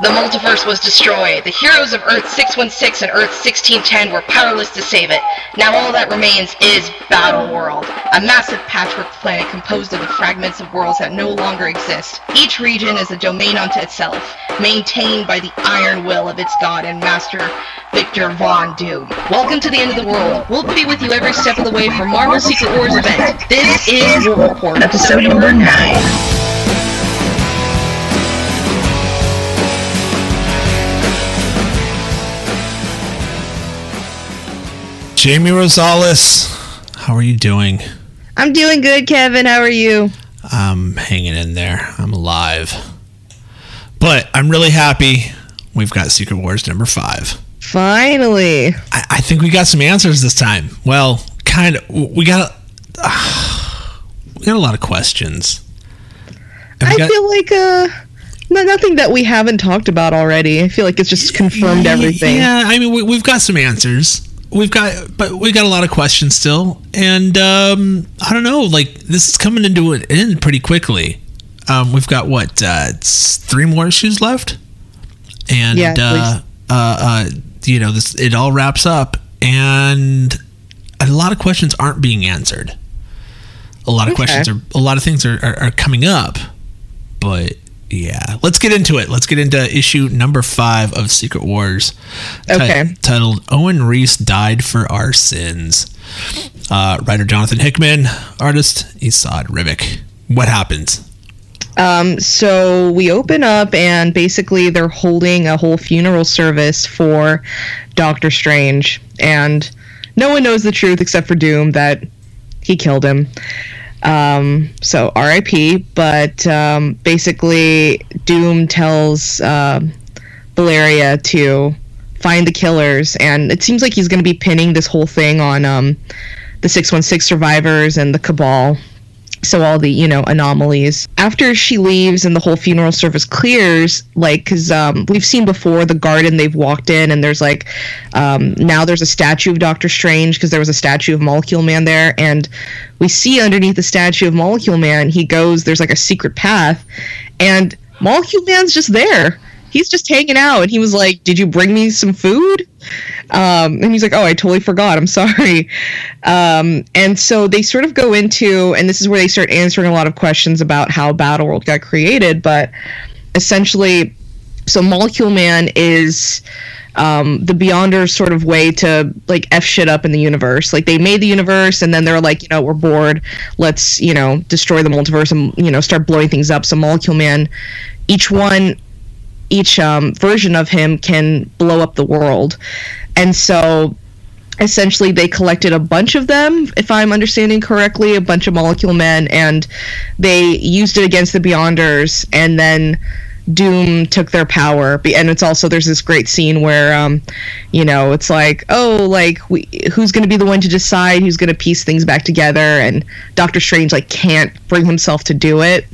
The multiverse was destroyed. The heroes of Earth 616 and Earth 1610 were powerless to save it. Now all that remains is Battle World, a massive patchwork planet composed of the fragments of worlds that no longer exist. Each region is a domain unto itself, maintained by the iron will of its god and master, Victor Von Doom. Welcome to the end of the world. We'll be with you every step of the way for Marvel Secret Wars event. This is War Report, episode number 9. Jamie Rosales, how are you doing? I'm doing good, Kevin. How are you? I'm hanging in there. I'm alive. But I'm really happy we've got Secret Wars number five. Finally. I, I think we got some answers this time. Well, kind of. We got, uh, we got a lot of questions. I got, feel like uh, nothing that we haven't talked about already. I feel like it's just confirmed everything. Yeah, I mean, we, we've got some answers we've got but we got a lot of questions still. And um i don't know like this is coming into an end pretty quickly. Um we've got what uh three more issues left? And yeah, uh, uh uh you know this it all wraps up. And a lot of questions aren't being answered. A lot of okay. questions are a lot of things are, are, are coming up but yeah, let's get into it. Let's get into issue number five of Secret Wars. Okay. T- titled Owen Reece Died for Our Sins. Uh, writer Jonathan Hickman, artist Esad Ribic. What happens? Um, so we open up, and basically they're holding a whole funeral service for Doctor Strange. And no one knows the truth except for Doom that he killed him. Um, so RIP, but um, basically, Doom tells uh, Valeria to find the killers, and it seems like he's going to be pinning this whole thing on um, the 616 survivors and the Cabal so all the you know anomalies. After she leaves and the whole funeral service clears like because um, we've seen before the garden they've walked in and there's like um, now there's a statue of doctor strange because there was a statue of molecule man there. And we see underneath the statue of molecule man he goes there's like a secret path and molecule man's just there he's just hanging out and he was like did you bring me some food um, and he's like oh i totally forgot i'm sorry um, and so they sort of go into and this is where they start answering a lot of questions about how battle world got created but essentially so molecule man is um, the Beyonders sort of way to like f shit up in the universe. Like they made the universe, and then they're like, you know, we're bored. Let's you know destroy the multiverse and you know start blowing things up. So Molecule Man, each one each um, version of him can blow up the world. And so essentially they collected a bunch of them if i'm understanding correctly a bunch of molecule men and they used it against the beyonders and then Doom took their power, and it's also there's this great scene where, um, you know, it's like, oh, like we, who's going to be the one to decide who's going to piece things back together, and Doctor Strange like can't bring himself to do it,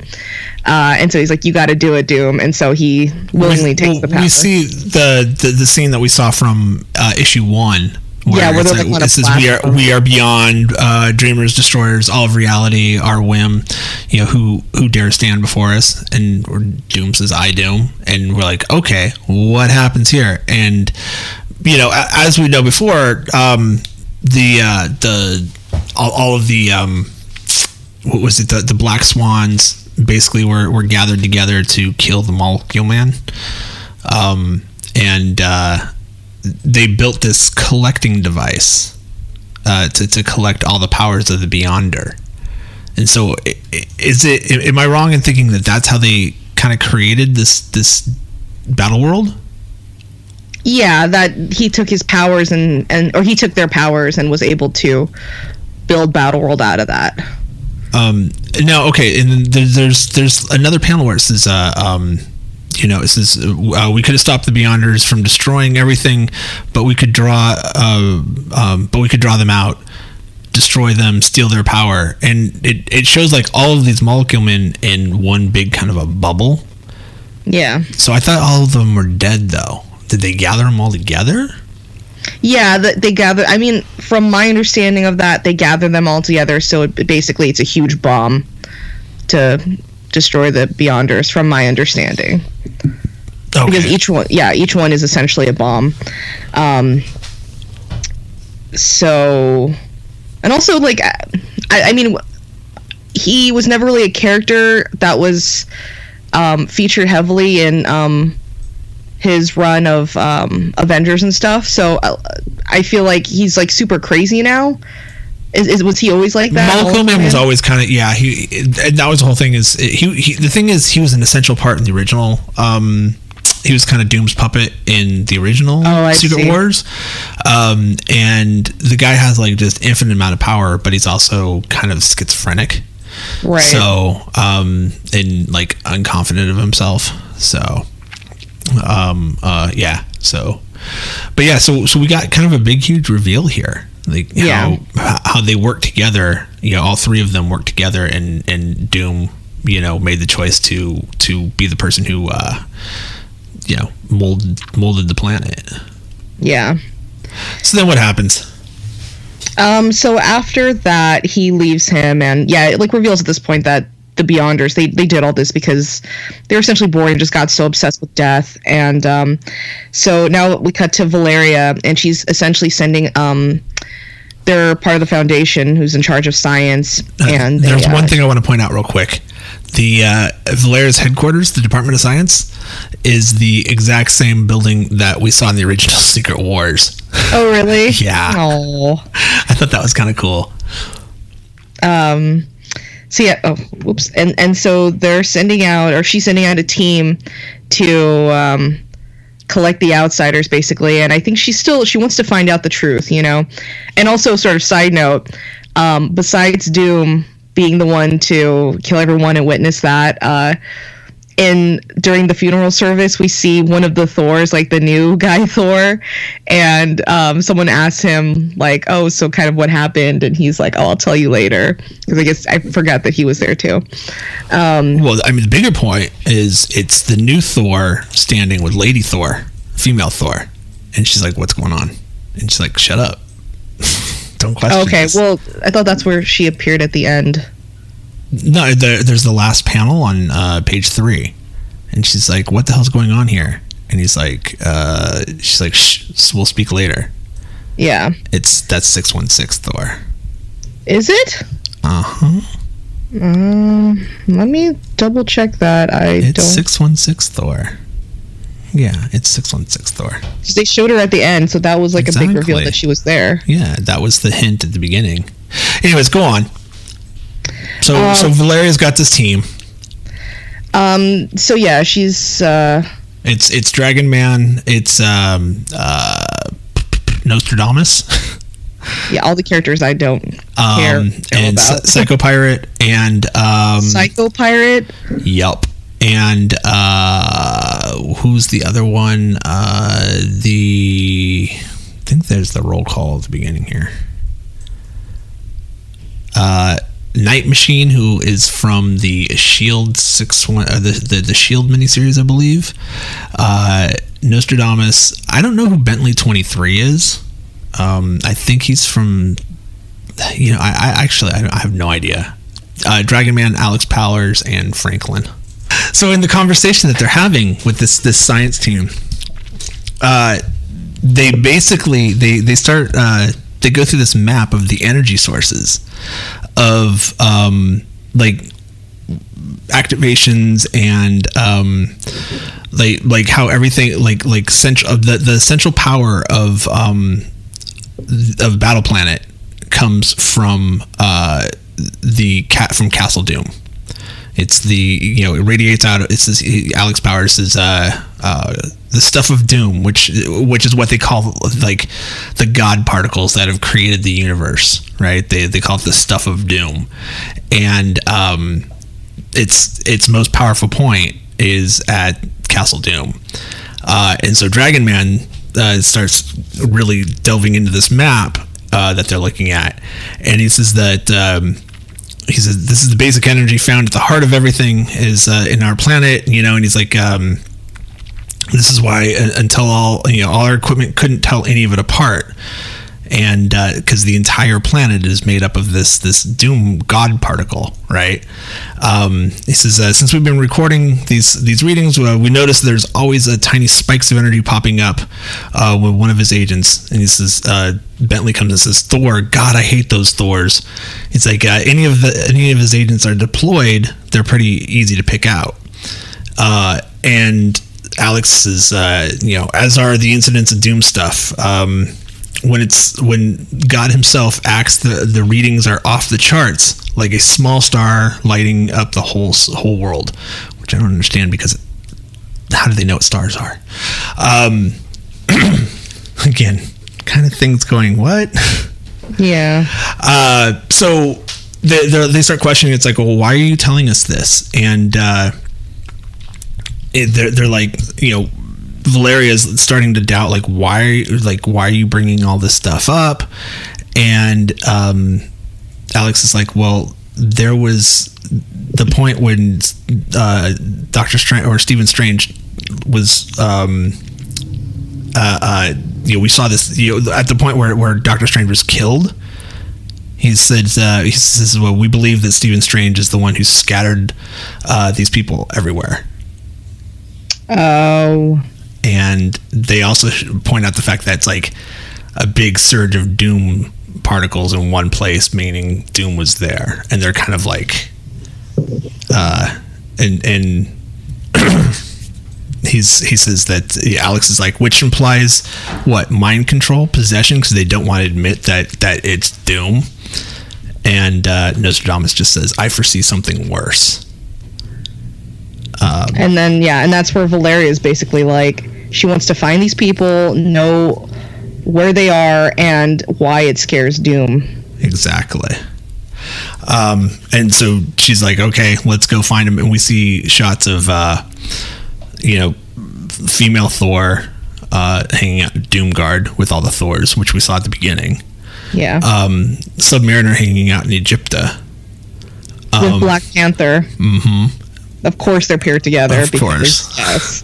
uh, and so he's like, you got to do it, Doom, and so he willingly we, takes the power. We see the, the the scene that we saw from uh, issue one where yeah, where they're like, it says we are we are beyond uh, dreamers, destroyers, all of reality, our whim. You know who who dare stand before us? And Doom says, "I doom," and we're like, okay, what happens here? And you know, as we know before, um, the uh, the all, all of the um, what was it? The, the Black Swans basically were were gathered together to kill the Molecule Man. Um, and uh, they built this collecting device uh, to, to collect all the powers of the Beyonder. And so, is it? Am I wrong in thinking that that's how they kind of created this this battle world? Yeah, that he took his powers and and or he took their powers and was able to build battle world out of that. Um. Now, okay, and there's there's another panel where it says, uh, um, you know, it says uh, we could have stopped the Beyonders from destroying everything, but we could draw, uh, um, but we could draw them out, destroy them, steal their power, and it it shows like all of these molecule men in one big kind of a bubble. Yeah. So I thought all of them were dead, though. Did they gather them all together? Yeah, they gather. I mean, from my understanding of that, they gather them all together. So it, basically, it's a huge bomb to destroy the Beyonders, from my understanding. Okay. because each one yeah each one is essentially a bomb um so and also like i, I mean he was never really a character that was um featured heavily in um his run of um avengers and stuff so uh, i feel like he's like super crazy now is, is was he always like that Molecule Man was always kind of yeah. He and that was the whole thing. Is he, he? The thing is, he was an essential part in the original. Um, he was kind of Doom's puppet in the original Oh, Secret see. Wars. Um, and the guy has like just infinite amount of power, but he's also kind of schizophrenic. right So, um, and like unconfident of himself. So, um, uh, yeah. So, but yeah. So, so we got kind of a big, huge reveal here. Like Yeah. how how they work together. You know, all three of them work together, and and Doom, you know, made the choice to to be the person who, uh, you know, molded molded the planet. yeah So then, what happens? Um, so after that, he leaves him, and yeah, it like reveals at this point that the Beyonders they they did all this because they were essentially bored and just got so obsessed with death. And um, so now we cut to Valeria, and she's essentially sending um, they're part of the Foundation, who's in charge of science. And they, There's uh, one thing I want to point out real quick. The uh, Valeria's headquarters, the Department of Science, is the exact same building that we saw in the original Secret Wars. Oh, really? Yeah. Oh. I thought that was kind of cool. um so yeah oh whoops and and so they're sending out or she's sending out a team to um collect the outsiders basically and i think she still she wants to find out the truth you know? And also sort of side note um besides doom being the one to kill everyone and witness that uh in during the funeral service we see one of the thors like the new guy thor and um, someone asks him like oh so kind of what happened and he's like oh i'll tell you later because i guess i forgot that he was there too um, Well, I mean, the bigger point is it's the new Thor standing with Lady Thor, female Thor, and she's like, "What's going on?" And she's like, "Shut up, don't question." okay this." well i thought that's where she appeared at the end no, there, there's the last panel on uh, page three, and she's like, "What the hell's going on here?" And he's like, uh, "She's like, Shh, we'll speak later." yeah It's that's six one six Thor. is it Uh huh. um, let me double check that i It's don't six one six Thor. Yeah, it's six one six Thor. they showed her at the end so that was like a big reveal that she was there Yeah, that was the hint at the beginning. Anyways, go on. So, Um, so Valeria's got this team. um so yeah she's uh It's it's Dragon Man. It's um uh Nostradamus. yeah all the characters i don't care, Um, care and about Psycho Pirate and um psycho pirate Yup. And uh who's the other one? Uh the I think there's the roll call at the beginning here. Uh Night Machine, who is from the Shield six one, uh, the, the the Shield miniseries, I believe. Uh, Nostradamus. I don't know who Bentley twenty three is. Um, I think he's from. You know, I, I actually I, I have no idea. Uh, Dragon Man, Alex Powers, and Franklin. So in the conversation that they're having with this this science team, uh, they basically they they start uh, they go through this map of the energy sources of um, like activations and um, like like how everything like like central of the the central power of um, of Battle Planet comes from uh, the cat from Castle Doom. It's the you know it radiates out. It's this, Alex Powers is uh, uh, the stuff of doom, which which is what they call like the god particles that have created the universe, right? They they call it the stuff of doom, and um, its its most powerful point is at Castle Doom, uh, and so Dragon Man uh, starts really delving into this map uh, that they're looking at, and he says that. Um, he says this is the basic energy found at the heart of everything is uh, in our planet you know and he's like um, this is why uh, until all you know all our equipment couldn't tell any of it apart and because uh, the entire planet is made up of this this doom god particle, right? Um, he says uh, since we've been recording these these readings, uh, we notice there's always a tiny spikes of energy popping up uh, with one of his agents, and he says uh, Bentley comes and says Thor, God, I hate those Thors. It's like uh, any of the any of his agents are deployed, they're pretty easy to pick out, and Alex is you know as are the incidents of doom stuff. Um, when it's when God Himself acts, the the readings are off the charts, like a small star lighting up the whole whole world, which I don't understand because how do they know what stars are? Um, again, kind of things going what? Yeah. Uh, so they they start questioning. It's like, well, why are you telling us this? And uh, it, they're they're like, you know Valeria is starting to doubt like why like why are you bringing all this stuff up? And um, Alex is like well there was the point when uh, Doctor Strange or Stephen Strange was um, uh, uh, you know we saw this you know at the point where, where Doctor Strange was killed he said uh, he says well we believe that Stephen Strange is the one who scattered uh, these people everywhere. Oh and they also point out the fact that it's like a big surge of doom particles in one place meaning doom was there. And they're kind of like uh and and he's he says that alex is like which implies what mind control possession? Because they don't want to admit that that it's doom. And uh nostradamus just says i foresee something worse. Um, and then yeah and that's where valeria is basically like she wants to find these people, know where they are, and why it scares Doom. Exactly. Um, and so she's like, okay, let's go find him. And we see shots of, uh, you know, female Thor uh, hanging out Doomguard with all the Thors, which we saw at the beginning. Yeah. Um, Submariner hanging out in Egypta. Um, with Black Panther. Mm-hmm. Of course, they're paired together. Of course. Yes.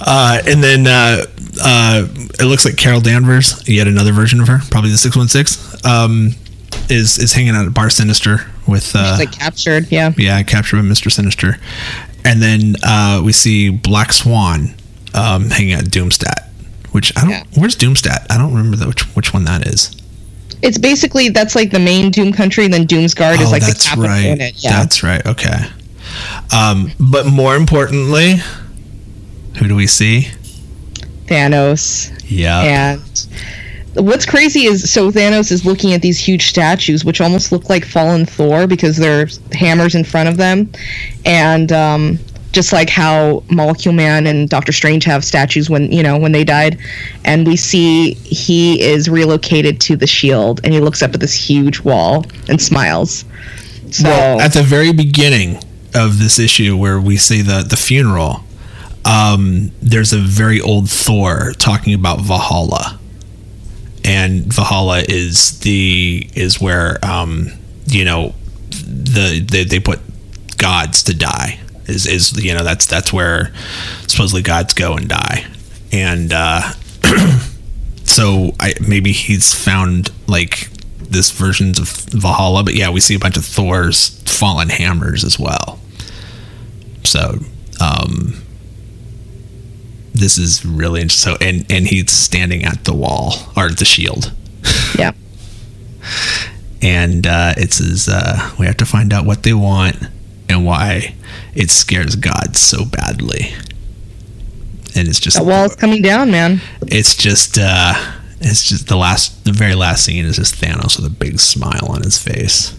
Uh, and then uh, uh, it looks like Carol Danvers, yet another version of her, probably the six one six, um, is is hanging out at Bar Sinister with uh, like captured, yeah, yeah, captured by Mister Sinister, and then uh, we see Black Swan um, hanging out at Doomstadt, which I don't. Yeah. Where's Doomstadt? I don't remember the, which which one that is. It's basically that's like the main Doom country, and then Doomsguard oh, is like the capital right. unit. Yeah. That's right. Okay. Um, but more importantly, who do we see? Thanos. Yeah. And what's crazy is so Thanos is looking at these huge statues, which almost look like fallen Thor because there's hammers in front of them, and um, just like how Molecule Man and Doctor Strange have statues when you know when they died, and we see he is relocated to the Shield, and he looks up at this huge wall and smiles. So well, at the very beginning of this issue, where we see the the funeral, um, there's a very old Thor talking about Valhalla, and Valhalla is the is where um, you know the they, they put gods to die is is you know that's that's where supposedly gods go and die, and uh, so I maybe he's found like this versions of Valhalla, but yeah, we see a bunch of Thor's fallen hammers as well. So, um, this is really interesting. So, and and he's standing at the wall or the shield. Yeah. and uh, it says uh, we have to find out what they want and why it scares God so badly. And it's just the wall's coming down, man. It's just uh, it's just the last, the very last scene is just Thanos with a big smile on his face.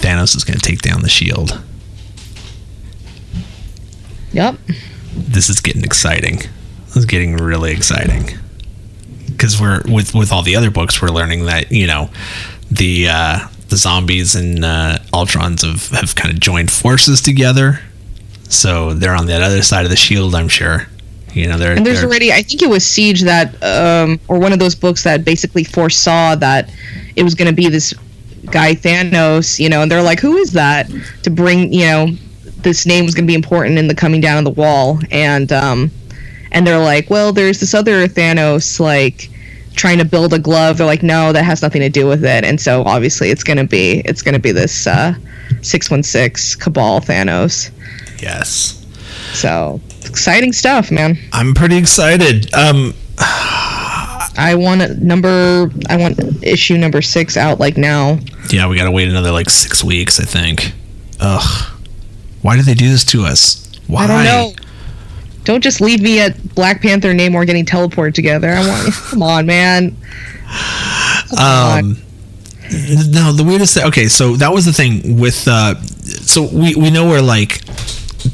Thanos is going to take down the shield. Yep this is getting exciting. This is getting really exciting because we're with with all the other books, we're learning that you know the uh, the zombies and uh, Ultrons have have kind of joined forces together. So they're on that other side of the shield, I'm sure. You know, they're and there's they're, already. I think it was Siege that, um, or one of those books that basically foresaw that it was going to be this guy Thanos. You know, and they're like, who is that to bring you know this name was going to be important in the coming down of the wall and um and they're like well there's this other thanos like trying to build a glove. They're like, no, that has nothing to do with it. And so obviously it's gonna be it's gonna be this uh, six one six Cabal Thanos. Yes. So exciting stuff, man. I'm pretty excited. Um, I want number I want issue number six out like now. yeah, we gotta wait another like six weeks, I think. Ugh. Why did they do this to us? Why? I don't know. Don't just leave me at Black Panther and Namor getting teleported together. I want come on, man. Come on. Um, no, the weirdest. Thing, okay, so that was the thing with. Uh, so we we know where like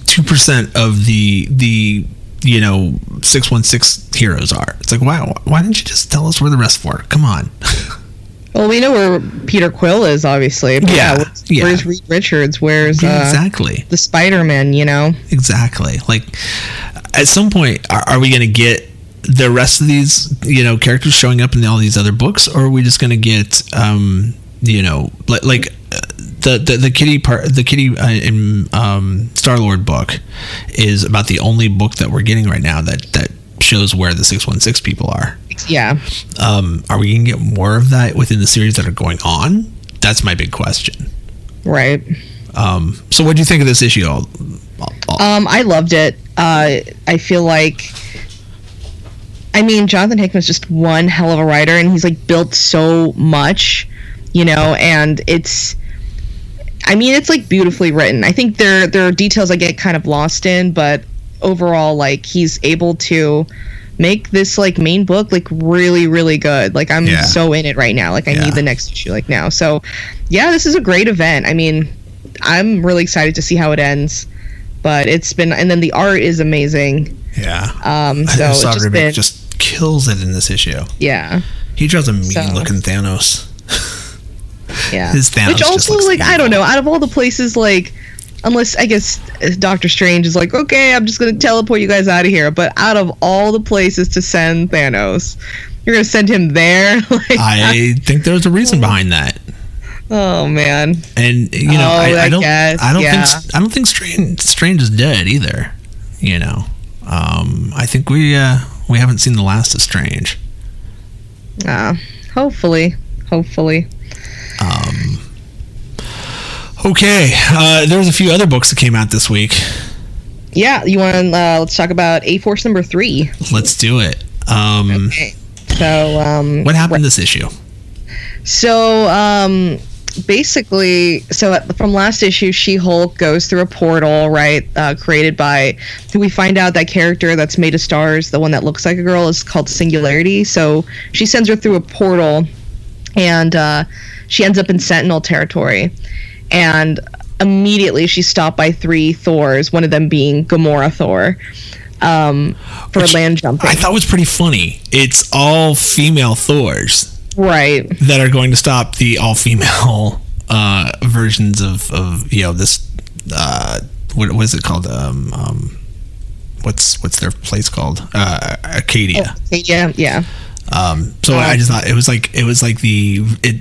two percent of the the you know six one six heroes are. It's like why why didn't you just tell us where the rest were? Come on. Well, we know where Peter Quill is, obviously. but Yeah, where's, yeah. where's Reed Richards? Where's uh, exactly. the Spider Man? You know. Exactly. Like at some point, are, are we going to get the rest of these, you know, characters showing up in all these other books, or are we just going to get, um, you know, like like uh, the the, the Kitty Pryde, the kitty uh, in um, Star Lord book is about the only book that we're getting right now that that shows where the six one six people are. Yeah. Um, are we going to get more of that within the series that are going on? That's my big question. Right. Um, so, what do you think of this issue? All, all- Um, I loved it. Uh, I feel like, I mean, Jonathan Hickman's just one hell of a writer, and he's like built so much, you know. And it's, I mean, it's like beautifully written. I think there there are details I get kind of lost in, but overall, like he's able to make this like main book like really really good like i'm Yeah. so in it right now like i Yeah. need the next issue like now so yeah this is a great event i mean i'm really excited to see how it ends but it's been and then the art is amazing yeah. um I so saw it's just been just kills it in this issue. yeah He draws a mean So- looking Thanos. yeah His Thanos which also like i don't know out of all the places like unless i guess doctor strange is like okay i'm just gonna teleport you guys out of here but out of all the places to send thanos you're gonna send him there like I think there's a reason behind that, oh man and you know, Oh, I, I don't, guess, I don't yeah. think, I don't think Strange, Strange is dead either. You know, um, I think we, uh, we haven't seen the last of Strange. uh, hopefully hopefully Um, okay, uh, there was a few other books that came out this week. yeah you want uh, let's talk about a force number three Let's do it. Um, okay so um what happened this issue? So, um, basically, so from last issue, She Hulk goes through a portal, right? Uh, created by, we find out that character that's made of stars, the one that looks like a girl, is called Singularity. So she sends her through a portal, and uh, she ends up in Sentinel territory. And immediately she's stopped by three Thors, one of them being Gamora Thor, um, for Which land jumping. I thought was pretty funny. It's all female Thors. right. that are going to stop the all-female uh, versions of, of you know this uh, what what is it called um, um, what's what's their place called uh, Arcadia. Yeah, yeah. Um, so I just thought it was like it was like the it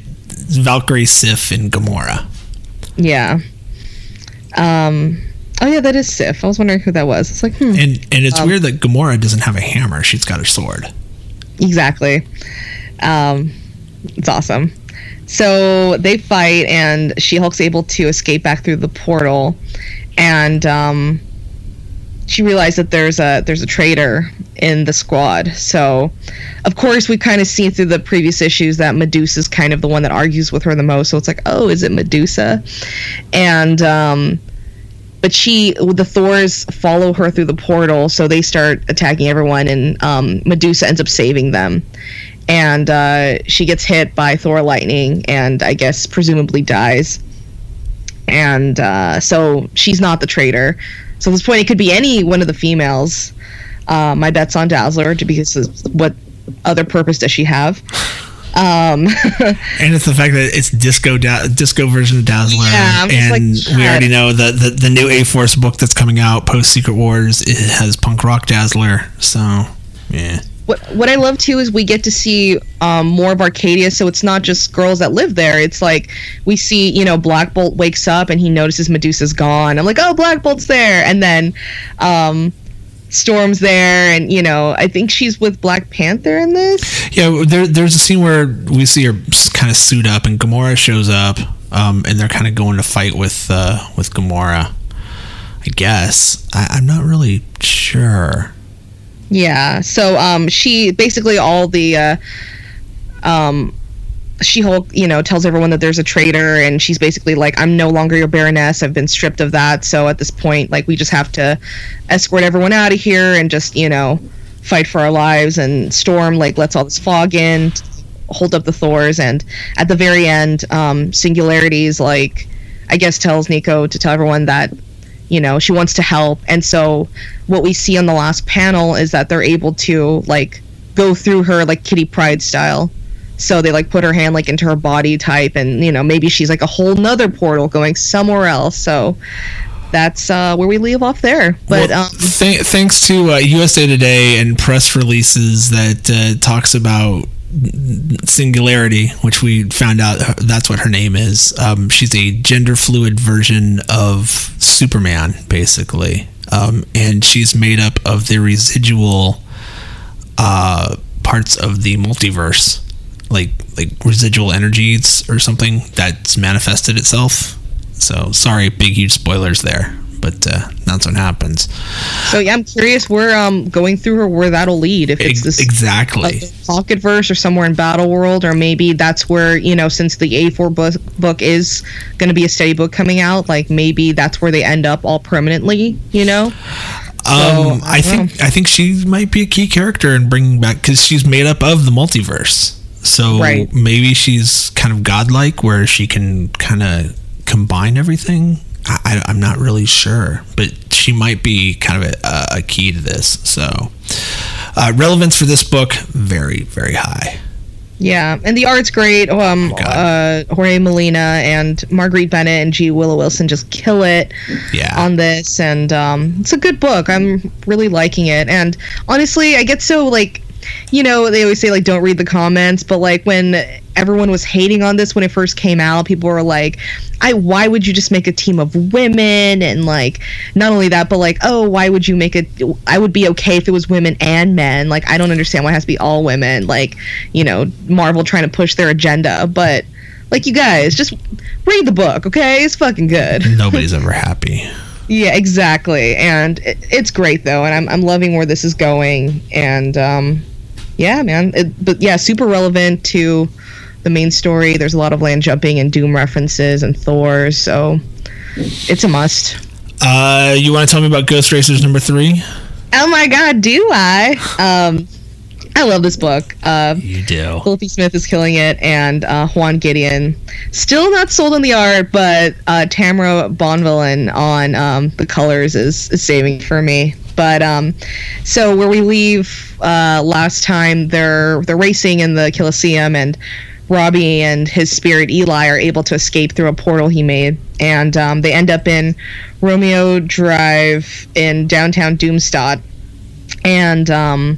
Valkyrie, Sif, and Gamora. Yeah. Um. Oh yeah, that is Sif. I was wondering who that was. It's like, hmm, And and it's Um, weird that Gamora doesn't have a hammer; she's got her sword. exactly. Um, it's awesome. So they fight, and She Hulk's able to escape back through the portal, and um, she realized that there's a there's a traitor in the squad. So, of course, we kind of seen through the previous issues that Medusa is kind of the one that argues with her the most. So it's like, oh, is it Medusa? And um, but she the thors follow her through the portal so they start attacking everyone and um, medusa ends up saving them and uh, she gets hit by thor lightning and i guess presumably dies and uh, so she's not the traitor so at this point it could be any one of the females. Uh, my bet's on dazzler because what other purpose does she have? Um, And it's the fact that it's disco da- disco version of Dazzler, Yeah, and like, we already know that the, the new A Force book that's coming out post Secret Wars it has punk rock Dazzler. So yeah, what what I love too is we get to see um, more of Arcadia. So it's not just girls that live there. It's like we see, you know, Black Bolt wakes up and he notices Medusa's gone. I'm like, oh, Black Bolt's there, and then um, Storm's there, and you know, I think she's with Black Panther in this. Yeah, there, there's a scene where we see her kind of suit up, and Gamora shows up, um, and they're kind of going to fight with uh, with Gamora. I guess I, I'm not really sure. Yeah. So um, she basically all the uh, um, She Hulk, you know, tells everyone that there's a traitor, and she's basically like, "I'm no longer your Baroness. I've been stripped of that. So at this point, like, we just have to escort everyone out of here and just, you know, fight for our lives." And Storm like lets all this fog in, hold up the Thors, and at the very end, um, Singularities like, I guess, tells Nico to tell everyone that you know she wants to help. And so what we see on the last panel is that they're able to like go through her like Kitty Pryde style. So they like put her hand like into her body type and you know maybe she's like a whole nother portal going somewhere else. So that's uh, where we leave off there. But Well, um, th- thanks to uh, USA Today and press releases that uh, talks about Singularity, which we found out that's what her name is. Um, she's a gender fluid version of Superman, basically, um, and she's made up of the residual uh, parts of the multiverse, like like residual energies or something that's manifested itself. So sorry, big huge spoilers there, but uh, that's what happens. so yeah i'm curious where um going through her where that'll lead if it's this exactly. like pocket verse or somewhere in battle world or maybe that's where you know since the A Force book, book is going to be a steady book coming out like maybe that's where they end up all permanently you know Um, I I think I think she might be a key character in bringing back because she's made up of the multiverse. So Right. maybe she's kind of godlike, where she can kind of combine everything. I, I'm not really sure, but she might be kind of a, a key to this. So uh, relevance for this book very very high. Yeah, and the art's great. Um, Oh uh, Jorge Molina and Marguerite Bennett and G. Willow Wilson just kill it Yeah. on this, and um, it's a good book. I'm really liking it, and honestly, I get so like, you know, they always say like don't read the comments, but like when everyone was hating on this when it first came out, people were like, "I why would you just make a team of women?" And like, not only that, but like, "Oh, why would you make it? I would be okay if it was women and men." Like, I don't understand why it has to be all women. Like, you know, Marvel trying to push their agenda, but. Like you guys, just read the book, okay? It's fucking good. Nobody's ever happy. Yeah, exactly. And it, it's great though, and I'm I'm loving where this is going. And um, yeah, man. It, but yeah, super relevant to the main story. There's a lot of land jumping and Doom references and Thor, so it's a must. Uh, you want to tell me about Ghost Racers number three? Oh my God, do I? Um, I love this book. Uh, You do. Felipe Smith is killing it, and uh, Juan Gedeon. Still not sold on the art, but uh, Tamra Bonvillain on um, the colors is, is saving for me. But um, so where we leave uh, last time, they're they're racing in the Colosseum, and Robbie and his spirit Eli are able to escape through a portal he made, and um, they end up in Romeo Drive in downtown Doomstadt, and um,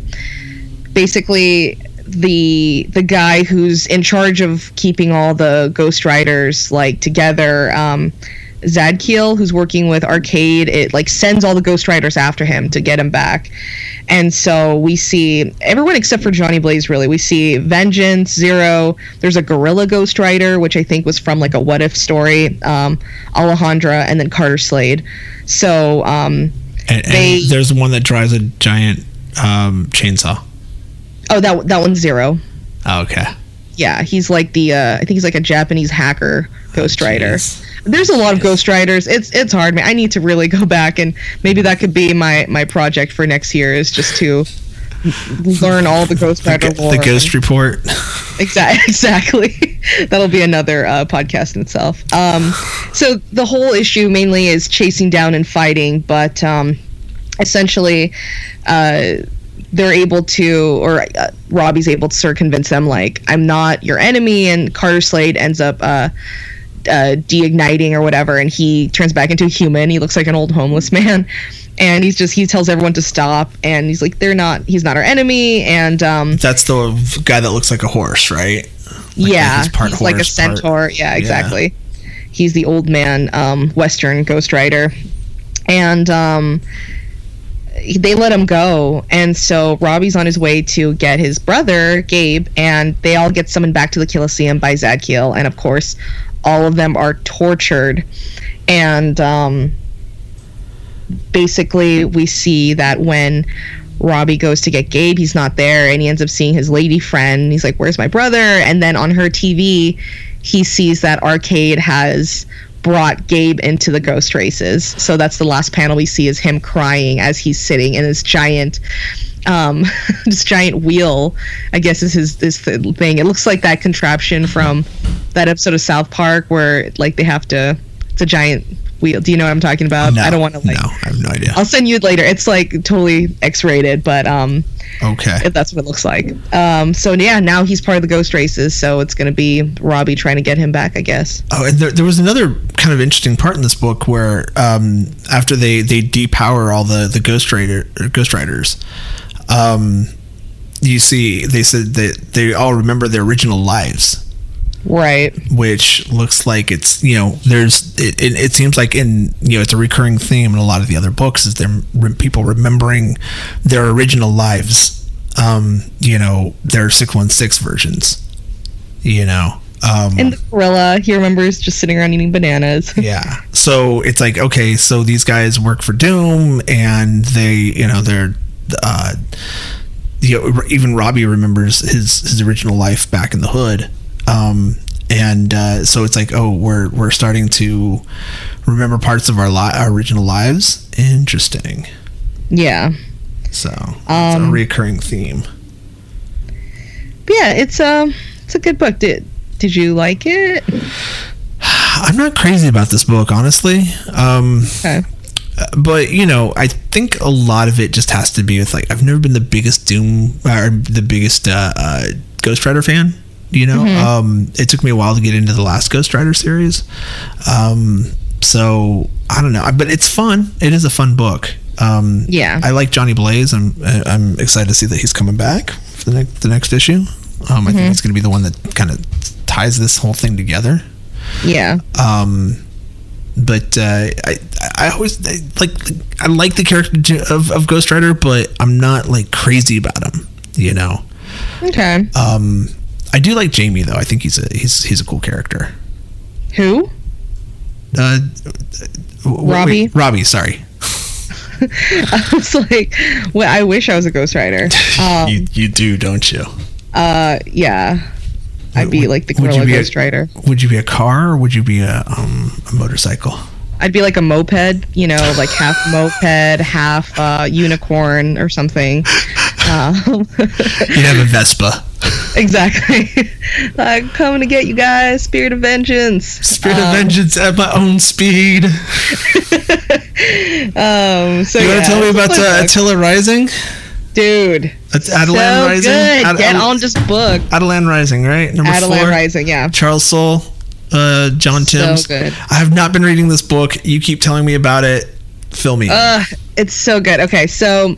basically the the guy who's in charge of keeping all the Ghost Riders like together, um, Zadkiel, who's working with Arcade, it like sends all the Ghost Riders after him to get him back. And so we see everyone except for Johnny Blaze. Really, we see Vengeance, Zero. There's a Gorilla Ghost Rider, which I think was from like a What If story. Um, Alejandra, and then Carter Slade. So um, And, and They- there's one that drives a giant um, chainsaw. oh, that that one's Zero. Oh, okay. Yeah, he's like the uh, I think he's like a Japanese hacker Ghost Rider. jeez. There's a lot of Ghost Riders. It's it's hard, man. I need to really go back and maybe that could be my my project for next year is just to learn all the Ghost The, lore. the Ghost Report. Exactly. Exactly. That'll be another uh, podcast in itself. Um, so the whole issue mainly is chasing down and fighting, but um, essentially, uh, they're able to, or uh, Robbie's able to sort of convince them, like, I'm not your enemy, and Carter Slade ends up. Uh, uh, de-igniting or whatever, and he turns back into a human. He looks like an old homeless man, and he's just he tells everyone to stop, and he's like, they're not, he's not our enemy, and um, That's the guy that looks like a horse, right? yeah, he's part he's like a horse, part- centaur. Yeah, exactly. He's the old man, um, Western Ghost Rider, and um, they let him go, and so Robbie's on his way to get his brother Gabe, and they all get summoned back to the Colosseum by Zadkiel, and of course, all of them are tortured, and um, basically we see that when Robbie goes to get Gabe, he's not there, and he ends up seeing his lady friend. He's like, "Where's my brother?" And then on her TV, he sees that Arcade has brought Gabe into the ghost races. So that's the last panel we see is him crying as he's sitting in this giant um this giant wheel i guess is his this thing. It looks like that contraption from that episode of south park where like they have to it's a giant wheel. Do you know what i'm talking about? No, i don't want to like no, I have no idea. i'll send you it later. It's like totally x-rated but um Okay. if that's what it looks like. Um so yeah now he's part of the ghost races so it's gonna be robbie trying to get him back i guess. Oh, and there, there was another kind of interesting part in this book where um, after they they depower all the the Ghost Rider Ghost Riders, um, you see they said that they all remember their original lives, right. Which looks like it's you know there's it, it, it seems like in you know it's a recurring theme in a lot of the other books is them re- people remembering their original lives, um, you know their six one six versions, you know. Um, and the gorilla he remembers just sitting around eating bananas. Yeah. So it's like okay so these guys work for doom and they you know they're uh you know even robbie remembers his his original life back in the hood um and uh, so it's like oh we're we're starting to remember parts of our, li- our original lives interesting yeah so it's a Um, recurring theme yeah, it's um it's a good book. Did did you like it? i'm not crazy about this book honestly um Okay. but you know i think a lot of it just has to be with like i've never been the biggest doom or the biggest uh, uh ghost rider fan you know? Um it took me a while to get into the last ghost rider series. Um so i don't know. But it's fun. It is a fun book. Um Yeah. i like johnny blaze. I'm i'm excited to see that he's coming back for the next the next issue. Um i think it's going to be the one that kind of ties this whole thing together. Yeah. um but uh, I, I always I, like I like the character of, of Ghost Rider, but I'm not like crazy about him. You know, Okay. um, I do like Jamie though. I think he's a he's he's a cool character. Who? Uh, Robbie? wait, Robbie, sorry. I was like, well, I wish I was a Ghost Rider. Um, you you do, don't you? uh, yeah. I'd be Would- like the gorilla a- Would you be a car or would you be a um a motorcycle? I'd be like a moped, you know, like half moped, half uh, unicorn or something. Um, You'd have a Vespa. exactly. I'm coming to get you guys. Spirit of vengeance. Spirit Um, of vengeance at my own speed. Um, so You want to tell me about uh. Attilan Rising? dude? At- So Rising. good. Ad- Get Ad- on this book. Attilan Rising, right? Number Adeline four. Rising. Yeah. Charles Soule, uh, John So Timms. good. I have not been reading this book. You keep telling me about it. Fill me. Uh, it's so good. Okay, so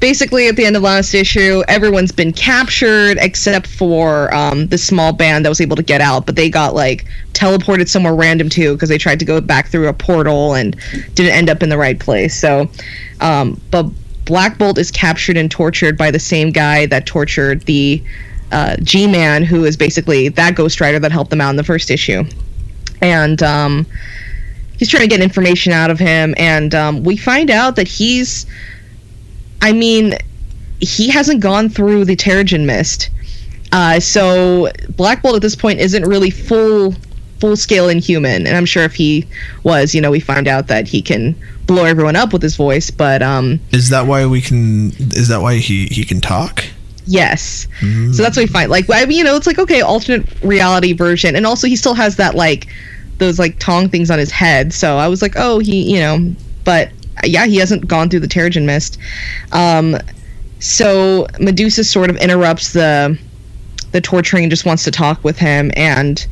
basically at the end of last issue, everyone's been captured except for um, the small band that was able to get out, but they got like teleported somewhere random too because they tried to go back through a portal and didn't end up in the right place. So, um, but Black Bolt is captured and tortured by the same guy that tortured the uh, G-Man, who is basically that Ghost Rider that helped them out in the first issue, and um, he's trying to get information out of him and um, we find out that he's i mean he hasn't gone through the terrigen mist uh, so black bolt at this point isn't really full full scale inhuman and i'm sure if he was you know we find out that he can blow everyone up with his voice but um is that why we can? Is that why he he can talk? Yes. So that's what we find. Like, I mean, you know, it's like okay, alternate reality version, and also he still has that like those like tong things on his head. So I was like, oh, he, you know, but yeah, he hasn't gone through the Terrigen Mist. Um, so Medusa sort of interrupts the the torturing and just wants to talk with him, and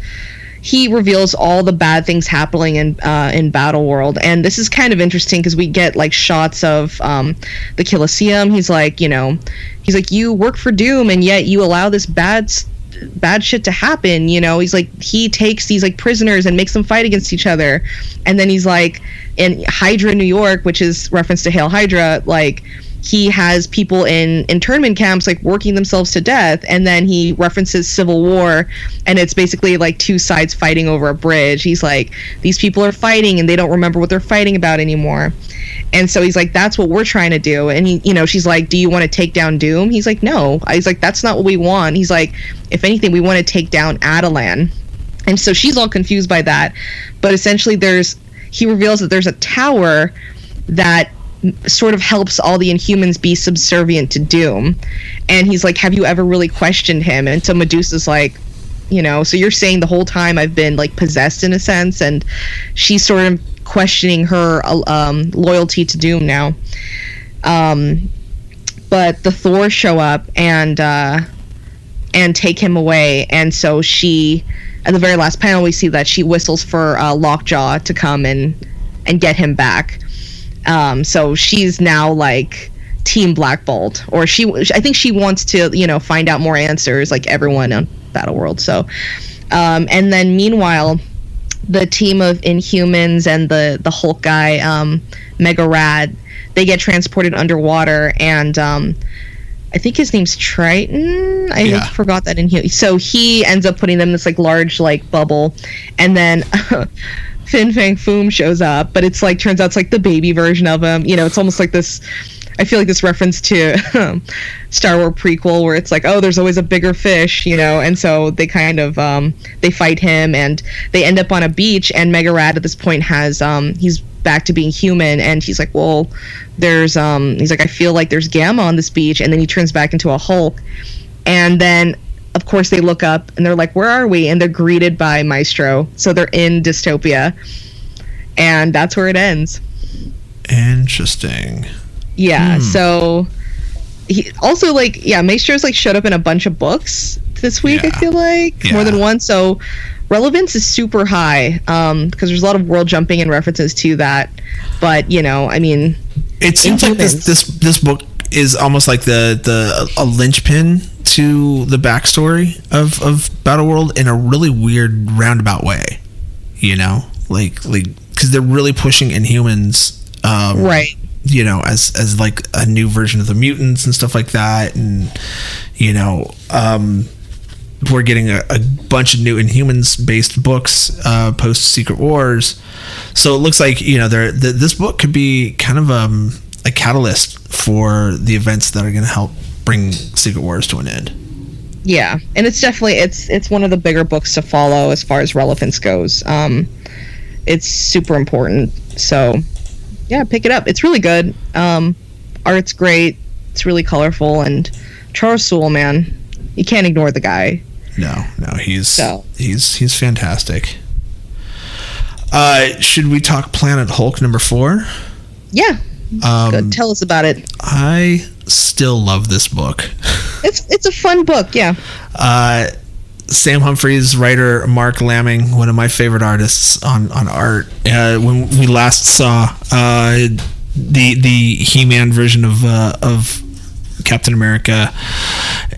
he reveals all the bad things happening in uh, in Battle World, and this is kind of interesting because we get like shots of um, the Colosseum. He's like, you know, he's like, you work for Doom, and yet you allow this bad bad shit to happen you know? He's like he takes these like prisoners and makes them fight against each other. And then he's like in hydra new york which is reference to hail hydra like he has people in internment camps like working themselves to death. And then he references civil war and it's basically like two sides fighting over a bridge. He's like these people are fighting and they don't remember what they're fighting about anymore and so he's like that's what we're trying to do. And he you know she's like do you want to take down doom? He's like no. He's like that's not what we want. He's like if anything we want to take down Attilan and so she's all confused by that. But essentially there's he reveals that there's a tower that sort of helps all the Inhumans be subservient to Doom. And he's like, "Have you ever really questioned him?" And so Medusa's like, you know, so you're saying the whole time I've been like possessed in a sense, and she's sort of questioning her um, loyalty to Doom now. Um, but the Thor show up and uh, and take him away, and so she, at the very last panel, we see that she whistles for uh, Lockjaw to come and and get him back. Um, so she's now like team Black Bolt, or she. I think she wants to, you know, find out more answers, like everyone on Battle World. So, um, and then meanwhile, the team of Inhumans and the the Hulk guy, um, Mega Rad, they get transported underwater, and um, I think his name's Triton. I Yeah. forgot that in here. So he ends up putting them in this like large like bubble, and then Fin Fang Foom shows up, but it's like turns out it's like the baby version of him. You know, it's almost like this. I feel like this reference to um, Star Wars prequel where it's like, oh, there's always a bigger fish, you know, and so they kind of um, they fight him and they end up on a beach and Mega Rad at this point has um, he's back to being human and he's like, well, there's um, he's like, I feel like there's Gamma on this beach, and then he turns back into a Hulk, and then of course they look up and they're like, where are we? And they're greeted by Maestro, so they're in dystopia, and that's where it ends. Interesting. Yeah. Hmm. So he also like yeah, Maestro's like showed up in a bunch of books this week. Yeah. I feel like more than one. So relevance is super high um, because there's a lot of world jumping and references to that. But you know, I mean, It seems like this, this this book is almost like the the a linchpin to the backstory of of Battle World in a really weird roundabout way. You know, like like because they're really pushing Inhumans, um, right? You know, as as like a new version of the mutants and stuff like that, and you know, um, we're getting a, a bunch of new Inhumans based books uh, post Secret Wars, so it looks like you know, there th- this book could be kind of um, a catalyst for the events that are going to help bring Secret Wars to an end. Yeah, and it's definitely it's it's one of the bigger books to follow as far as relevance goes. Um, it's super important. So, yeah, pick it up. It's really good. Um, art's great. It's really colorful and Charles Soule, man, you can't ignore the guy. No, no, he's So. he's he's fantastic. Uh, should we talk Planet Hulk number four? Yeah, Um, good. Tell us about it. I still love this book. It's it's a fun book. Yeah. Uh, Sam Humphries, writer Marc Laming, one of my favorite artists on on art. Uh, when we last saw uh, the the He Man version of uh, of Captain America,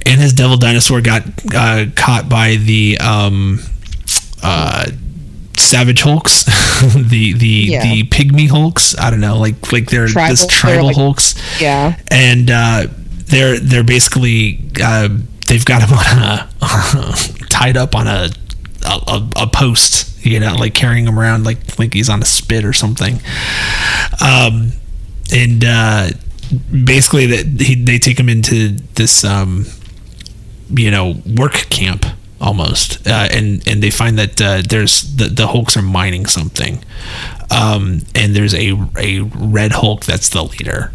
and his Devil Dinosaur got uh, caught by the um, uh, Savage Hulks, the the Yeah. the Pygmy Hulks. I don't know, like like they're Tribal- this tribal like- Hulks Yeah. and uh, they're they're basically uh, they've got him on a tied up on a, a a post, you know, like carrying him around like like he's on a spit or something. Um, and uh, basically that he, they take him into this um, you know work camp almost uh, and and they find that uh, there's the, the hulks are mining something. Um, and there's a a red hulk that's the leader.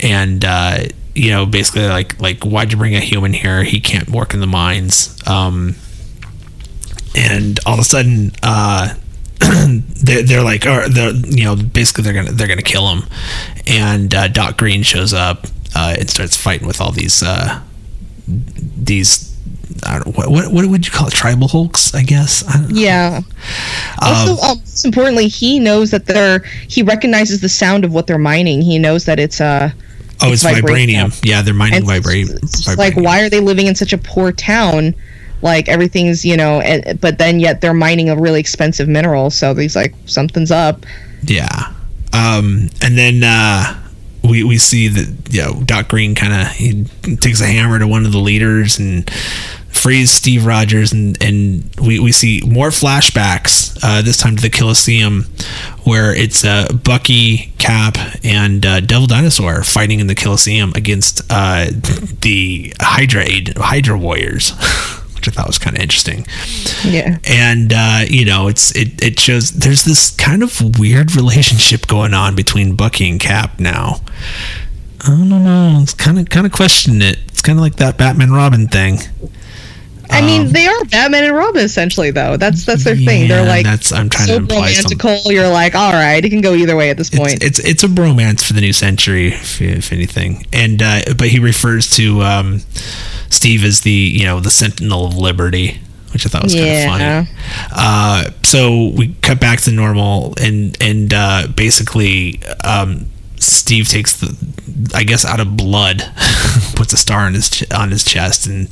And uh, you know basically like like why'd you bring a human here? He can't work in the mines. Um, and all of a sudden uh, they're, they're like or they're you know basically they're gonna they're gonna kill him and uh, Doc Green shows up uh, and starts fighting with all these uh, these I don't what, what what would you call it tribal hulks I guess I know. Yeah. Also, um, most importantly, he knows that they're. He recognizes the sound of what they're mining. He knows that it's uh oh it's vibranium. vibranium yeah they're mining vibra- it's vibranium like why are they living in such a poor town like everything's you know, and, but then yet they're mining a really expensive mineral. So he's like, something's up. Yeah. Um, and then uh, we we see that you know Doc Green kind of he takes a hammer to one of the leaders and frees Steve Rogers, and and we we see more flashbacks. Uh, this time to the Coliseum, where it's uh, Bucky, Cap, and uh, Devil Dinosaur fighting in the Coliseum against uh, the Hydra Hydra warriors. which I thought was kind of interesting. Yeah. And uh, you know, it's it it shows there's this kind of weird relationship going on between Bucky and Cap now. I don't know. It's kind of kind of questioning it. It's kind of like that Batman Robin thing. I mean, they are Batman and Robin essentially, though. That's that's their thing. They're like that's I'm trying so to imply something. romantical. You're like, all right, it can go either way at this point. It's, it's it's a bromance for the new century, if, if anything. And uh, but he refers to um, Steve as the you know the Sentinel of Liberty, which I thought was Yeah. kind of funny. Uh, so we cut back to normal, and and uh, basically um, Steve takes the I guess out of blood, puts a star on his ch- on his chest, and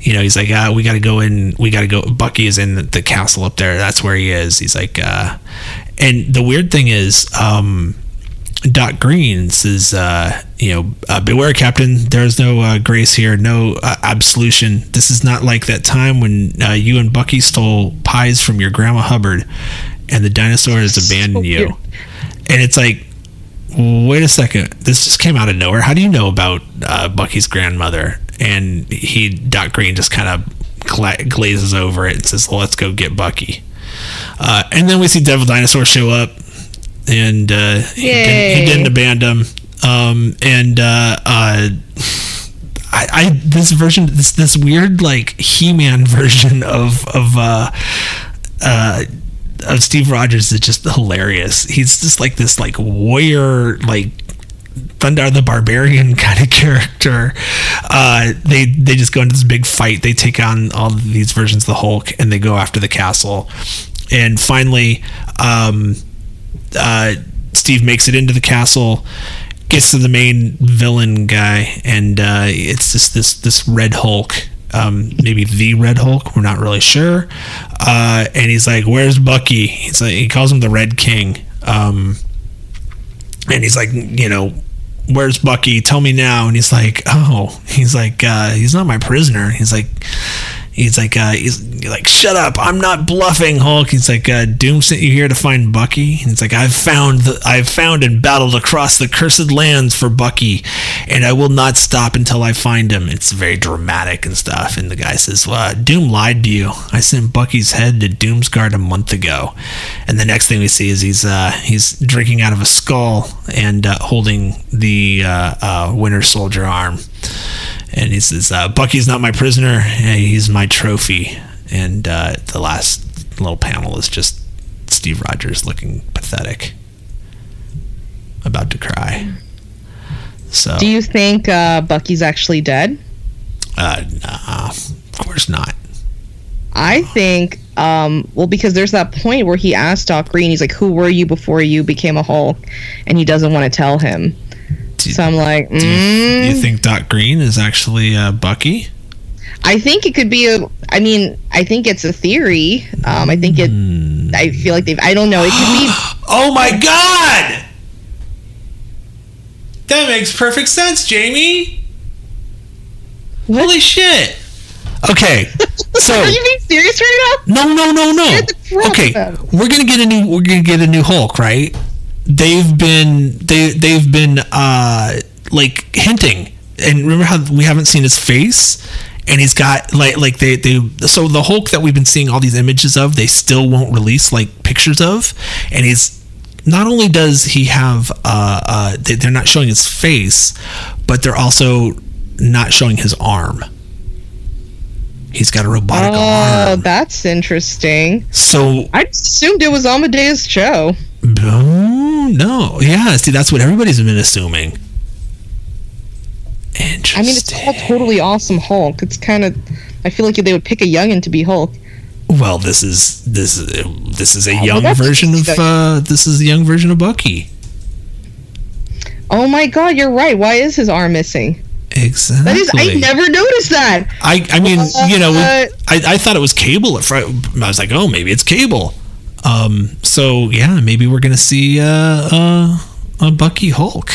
you know he's like, ah, we got to go in. We got to go. Bucky is in the, the castle up there. That's where he is. He's like, uh, and the weird thing is, um, Doc Green says, uh, you know, uh, beware, Captain. There's no uh, grace here, no uh, absolution. This is not like that time when uh, you and Bucky stole pies from your grandma Hubbard, and the dinosaurs abandoned you. And it's like, wait a second, this just came out of nowhere. How do you know about uh, Bucky's grandmother? And he, Doc Green, just kind of gla- glazes over it and says, well, "Let's go get Bucky." Uh, and then we see Devil Dinosaur show up, and uh, he, didn't, he didn't abandon him. Um, and uh, uh, I, I this version, this this weird like He-Man version of of uh, uh, of Steve Rogers is just hilarious. He's just like this like warrior like Thundarr the Barbarian kind of character. Uh, they they just go into this big fight. They take on all these versions of the Hulk, and they go after the castle. And finally, um, uh, Steve makes it into the castle, gets to the main villain guy, and uh, it's just this this Red Hulk. Um, maybe the Red Hulk. We're not really sure. Uh, and he's like, "Where's Bucky?" He's like, he calls him the Red King. Um, and he's like, you know, where's Bucky? Tell me now. And he's like, oh, he's like, uh, he's not my prisoner. He's like, he's like, uh, he's like, shut up. I'm not bluffing, Hulk. He's like, uh, Doom sent you here to find Bucky. And it's like, I've found, the, I've found and battled across the cursed lands for Bucky, and I will not stop until I find him. It's very dramatic and stuff. And the guy says, well, Doom lied to you. I sent Bucky's head to Doomsguard a month ago. And the next thing we see is he's uh, he's drinking out of a skull and uh, holding the uh, uh, Winter Soldier arm. And he says, uh, "Bucky's not my prisoner; he's my trophy." And uh, the last little panel is just Steve Rogers looking pathetic, about to cry. So, Do you think uh, Bucky's actually dead? uh, nah, of course not. I think, um, well, because there's that point where he asked Doc Green, he's like, "Who were you before you became a Hulk?" And he doesn't want to tell him. Do, So I'm like, do you, mm, you think Doc Green is actually uh, Bucky? I think it could be a. I mean, I think it's a theory. Um, I think it. I feel like they've. I don't know. It could be. Oh my god! That makes perfect sense, Jamie. What? Holy shit. Okay. So Are you being serious right now? no no no no. Scared the crap Okay. We're gonna get a new we're gonna get a new Hulk, right? They've been they they've been uh like hinting. And remember how we haven't seen his face? And he's got like like they, they so the Hulk that we've been seeing all these images of, they still won't release like pictures of. And he's not only does he have uh, uh they- they're not showing his face, but they're also not showing his arm. He's got a robotic Oh, arm. Oh, that's interesting. So I assumed it was Amadeus Cho. Oh, no. Yeah, see, that's what everybody's been assuming. Interesting. I mean, it's all totally awesome Hulk. It's kind of. I feel like they would pick a youngin to be Hulk. well, this is this is this is a well, young that's version of uh, this is a young version of Bucky. Oh my God, you're right. Why is his arm missing? Exactly. That is, I never noticed that. I, I mean, you know, What? I, I thought it was Cable at first. I was like, oh, maybe it's Cable. Um, so yeah, maybe we're gonna see uh, uh, a Bucky Hulk.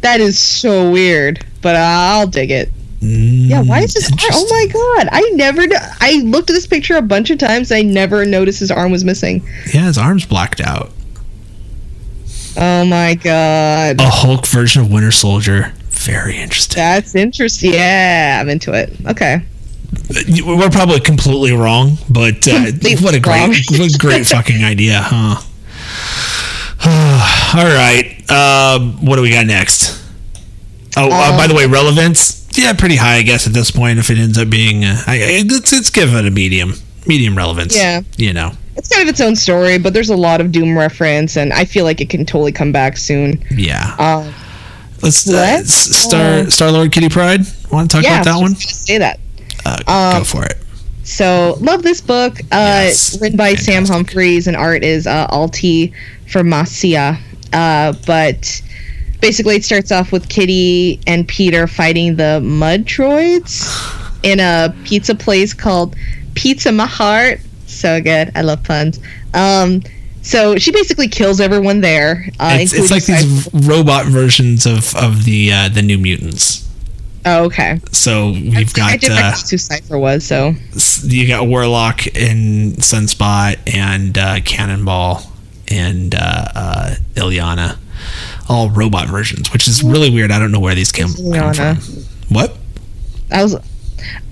That is so weird, but I'll dig it. Yeah, why is his arm? Oh my god! I never. I looked at this picture a bunch of times. I never noticed his arm was missing. Yeah, his arm's blacked out. Oh my god, A Hulk version of Winter Soldier. Very interesting. that's interesting. Yeah, I'm into it. Okay. We're probably completely wrong, but uh, what a great, what a great fucking idea, huh? All right, um, what do we got next? Oh, uh, by the way, relevance. Yeah, pretty high, I guess, at this point. If it ends up being, uh, I, I- let's, let's give it a medium, medium relevance. Yeah. you know. It's kind of its own story, but there's a lot of Doom reference, and I feel like it can totally come back soon. Yeah. Um, Let's uh, Star uh, Star Lord Kitty Pryde. Want to talk yeah, about that one? say that. Uh, um, go for it. So love this book. Uh, Yes, written by Sam fantastic. Humphries and art is uh, Alti Firmansyah. Uh, but basically, it starts off with Kitty and Peter fighting the mud droids in a pizza place called Pizza My Heart. So good. I love puns. Um, so she basically kills everyone there. Uh, It's, it's like these robot versions of of the uh, the New Mutants. Oh, okay. So we've I got did uh, who Cypher was. So you got Warlock and Sunspot and uh, Cannonball and uh, uh, Illyana, all robot versions, which is really weird. I don't know where these came, from. What? I was.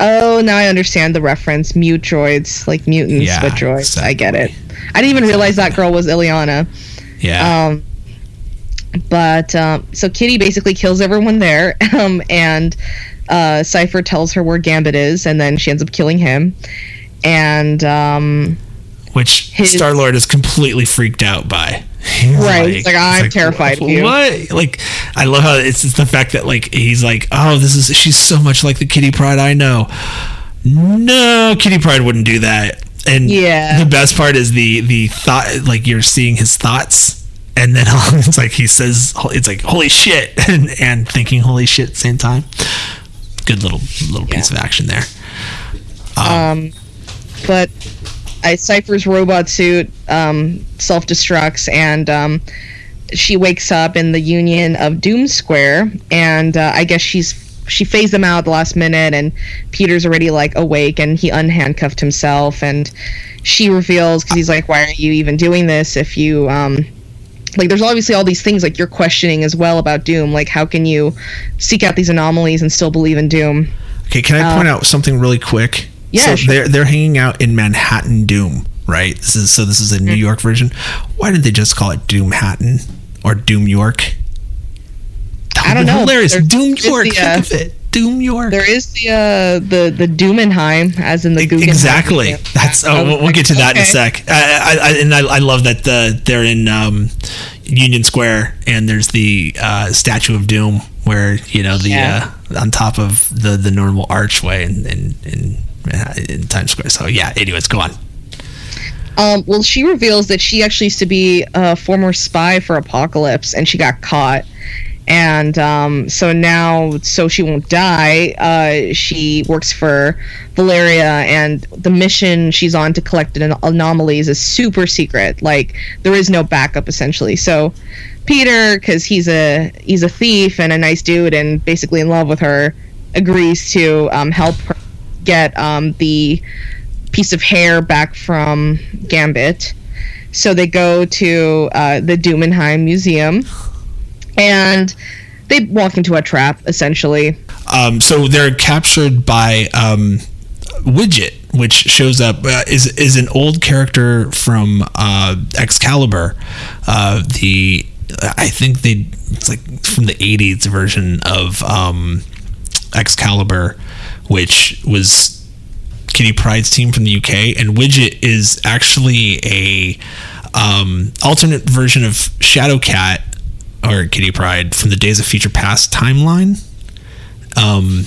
Oh, now I understand the reference. Mute droids, like mutants, Yeah, but droids. I get it. I didn't even realize that girl was Illyana. Yeah. Um, but um, so Kitty basically kills everyone there, um, and uh, Cypher tells her where Gambit is, and then she ends up killing him. And um, which his- Star Lord is completely freaked out by. He's Right, he's like, "I'm terrified of you." What? Like, I love how it's just the fact that like he's like, oh, this is she's so much like the Kitty Pryde I know. No, Kitty Pryde wouldn't do that. And Yeah. the best part is the the thought, like you're seeing his thoughts, and then it's like he says, it's like holy shit, and, and thinking holy shit at the same time. Good little little piece of action there. um, but I, Cypher's robot suit um, self destructs, and um, she wakes up in the Union of Doom Square, and uh, I guess she's she phased them out at the last minute, and Peter's already like awake, and he unhandcuffed himself, and she reveals because he's like, "Why are you even doing this? If you um." Like there's obviously all these things like you're questioning as well about Doom. Like how can you seek out these anomalies and still believe in Doom? Okay, can I point out something really quick? yeah, so sure. they're they're hanging out in Manhattan Doom, right? This is so this is a New York version. Why didn't they just call it Doom Hatton or Doom York? I don't know. Hilarious. There's- Doom York. the, uh, think of it. Doom York. There is the uh, the the Doomenheim, as in the Guggenheim. exactly. That's oh, we'll, we'll get to that in a sec. I, I, I, and I, I love that the, they're in um, Union Square and there's the uh, statue of Doom where you know the Yeah. uh, on top of the the normal archway in in, in, in Times Square. So yeah. Anyways, go on. Um, well, she reveals that she actually used to be a former spy for Apocalypse, and she got caught. And um, so now, so she won't die, uh, she works for Valeria, and the mission she's on to collect an- anomalies is super secret. Like there is no backup, essentially. So Peter, because he's a he's a thief and a nice dude, and basically in love with her, agrees to um, help her get um, the piece of hair back from Gambit. So they go to uh, the Doomenheim Museum, and they walk into a trap, essentially. Um, so they're captured by um, Widget, which shows up uh, is is an old character from uh, Excalibur. Uh, the I think they it's like from the '80s version of um, Excalibur, which was Kitty Pryde's team from the UK, and Widget is actually a um, alternate version of Shadowcat or Kitty Pryde from the Days of Future Past timeline. Um,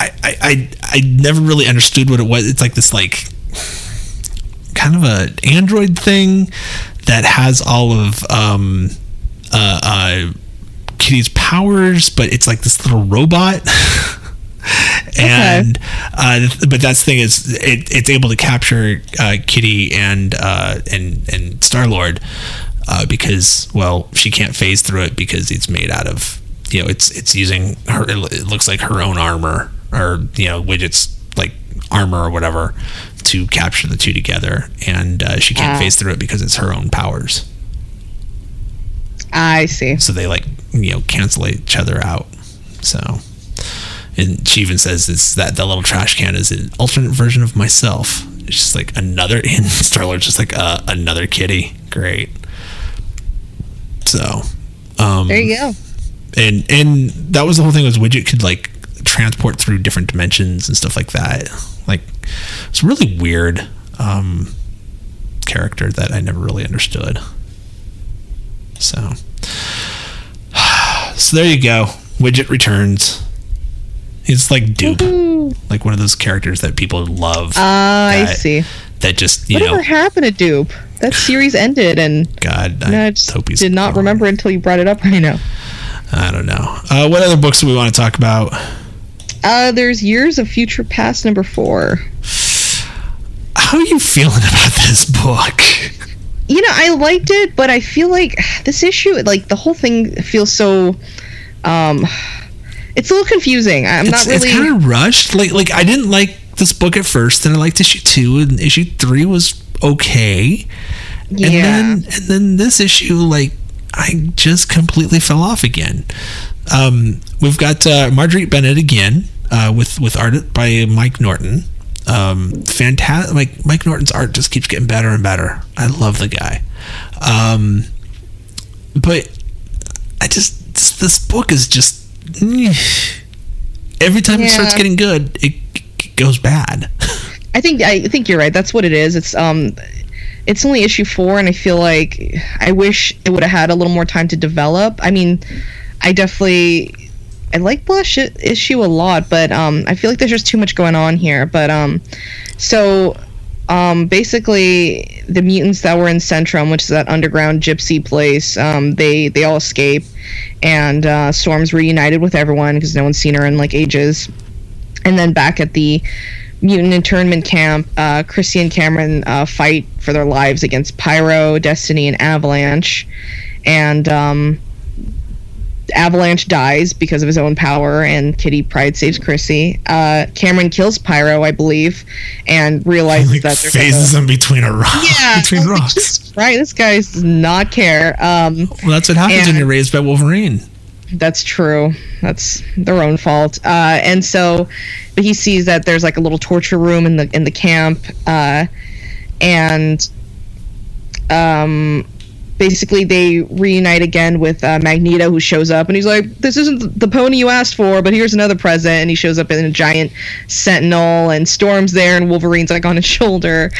I, I, I, I never really understood what it was. It's like this like kind of a Android thing that has all of um, uh, uh, Kitty's powers, but it's like this little robot. and uh, but that's the thing is it, it's able to capture uh, Kitty and uh, and and Star Lord uh, because well she can't phase through it because it's made out of you know it's it's using her it looks like her own armor or you know widgets like armor or whatever to capture the two together. And uh, she can't Ah. phase through it because it's her own powers. I see. so they like you know cancel each other out. So and she even says it's that the little trash can is an alternate version of myself. It's just like another and star lord's just like uh, another kitty. Great so um There you go. and and that was the whole thing was widget could like transport through different dimensions and stuff like that like it's a really weird um character that i never really understood so so there you go widget returns it's like Doop Woohoo. like one of those characters that people love Ah, I that- see. that just you Whatever know happened to Doop? That series ended, and god i I just hope he's did not remember until you brought it up right now. i don't know uh, what other books do we want to talk about Uh, there's Years of Future Past number four. how are you feeling about this book You know, I liked it, but I feel like this issue, like the whole thing, feels so. Um, it's a little confusing. I'm it's, not really. it's kind of rushed. Like like I didn't like this book at first, and I liked issue two, and issue three was okay. yeah. And then and then this issue, like I just completely fell off again. Um, we've got uh, Marguerite Bennett again uh, with with art by Mike Norton. Um, fantastic! Like Mike Norton's art just keeps getting better and better. I love the guy. Um, but I just this, this book is just every time it starts getting good, it, it goes bad. I think I think you're right. That's what it is. It's um, it's only issue four, and I feel like I wish it would have had a little more time to develop. I mean, I definitely I like Blush issue a lot, but um, I feel like there's just too much going on here. But um, so um, basically the mutants that were in Centrum, which is that underground gypsy place, um, they they all escape, and uh, Storm's reunited with everyone because no one's seen her in like ages. And then back at the mutant internment camp, uh, Chrissy and Cameron uh, fight for their lives against Pyro, Destiny, and Avalanche. And um, Avalanche dies because of his own power, and Kitty Pryde saves Chrissy. Uh, Cameron kills Pyro, I believe, and realizes like that there's phases like them between a rock yeah, between I was like, rocks. Right, this guy does not care. Um, Well, that's what happens when you're raised by Wolverine. That's true. That's their own fault. Uh, and so, but he sees that there's like a little torture room in the in the camp, uh, and um, basically they reunite again with uh, Magneto, who shows up and he's like, "This isn't the pony you asked for, but here's another present." And he shows up in a giant Sentinel, and Storm's there, and Wolverine's like on his shoulder,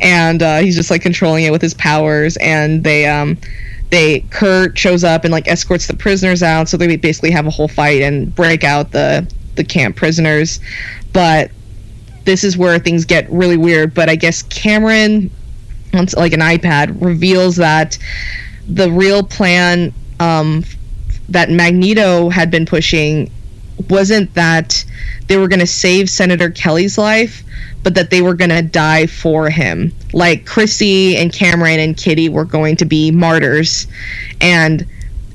and uh, he's just like controlling it with his powers. And they um, they Kurt shows up and like escorts the prisoners out, so they basically have a whole fight and break out the the camp prisoners. But this is where things get really weird. But I guess Cameron, like an iPad, reveals that the real plan um, that Magneto had been pushing wasn't that they were going to save Senator Kelly's life, but that they were going to die for him. Like Chrissy and Cameron and Kitty were going to be martyrs, and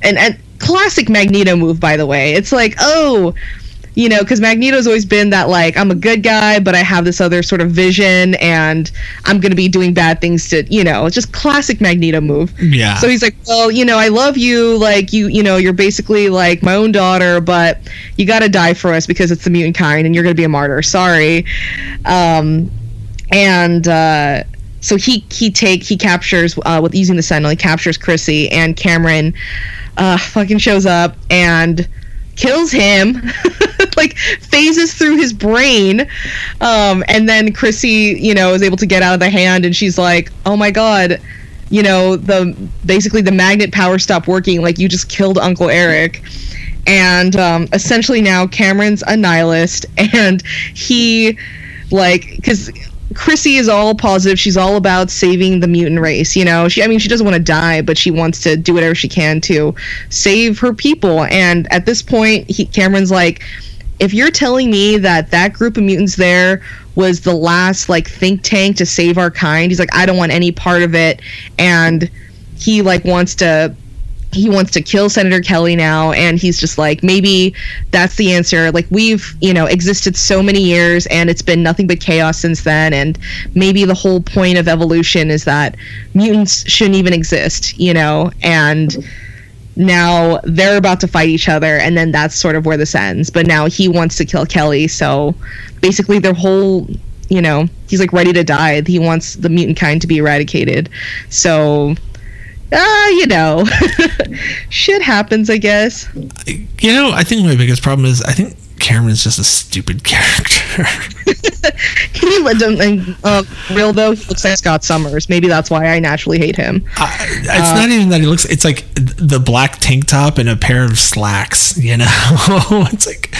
and and classic Magneto move by the way. It's like oh. You know, because Magneto's always been that like I'm a good guy, but I have this other sort of vision, and I'm gonna be doing bad things to you know, it's just classic Magneto move. Yeah. So he's like, well, you know, I love you. Like you, you know, you're basically like my own daughter, but you got to die for us because it's the mutant kind, and you're gonna be a martyr. Sorry. Um, and uh, so he he take he captures uh, with using the Sentinel. He captures Chrissy and Cameron. Uh, fucking shows up and kills him. like phases through his brain um, and then chrissy you know is able to get out of the hand and she's like oh my god you know the basically the magnet power stopped working like you just killed uncle eric and um, essentially now cameron's a nihilist and he like because Chrissy is all positive. She's all about saving the mutant race. You know, she I mean she doesn't want to die, but she wants to do whatever she can to save her people. And at this point, he, Cameron's like, if you're telling me that that group of mutants there was the last like think tank to save our kind, he's like, I don't want any part of it. And he like wants to he wants to kill Senator Kelly now, and he's just like, maybe that's the answer. Like, we've, you know, existed so many years, and it's been nothing but chaos since then, and maybe the whole point of evolution is that mutants shouldn't even exist, you know, and now they're about to fight each other, and then that's sort of where this ends. But now he wants to kill Kelly, so basically their whole you know he's like ready to die he wants the mutant kind to be eradicated so ah, you know, shit happens, I guess. You know, I think my biggest problem is I think Cameron's just a stupid character. he lived in, uh, real though. He looks like Scott Summers. Maybe that's why I naturally hate him. Uh, it's uh, not even that he looks. It's like the black tank top and a pair of slacks. You know, it's like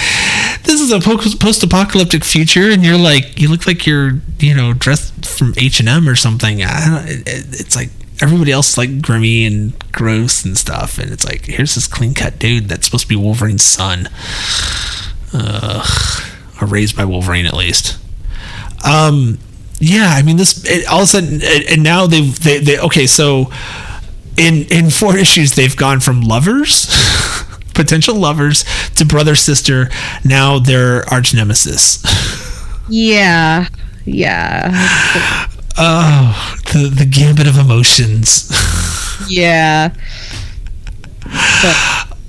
this is a post-apocalyptic future, and you're like, you look like you're, you know, dressed from H and M or something. I don't. It, it's like everybody else is like grimy and gross and stuff, and it's like here's this clean cut dude that's supposed to be Wolverine's son, uh, or raised by Wolverine at least. Um, yeah, I mean this. It, all of a sudden, and now they've they, they okay. So in in four issues, they've gone from lovers. potential lovers to brother sister now they're arch nemesis yeah yeah Oh, the the gambit of emotions. yeah. But,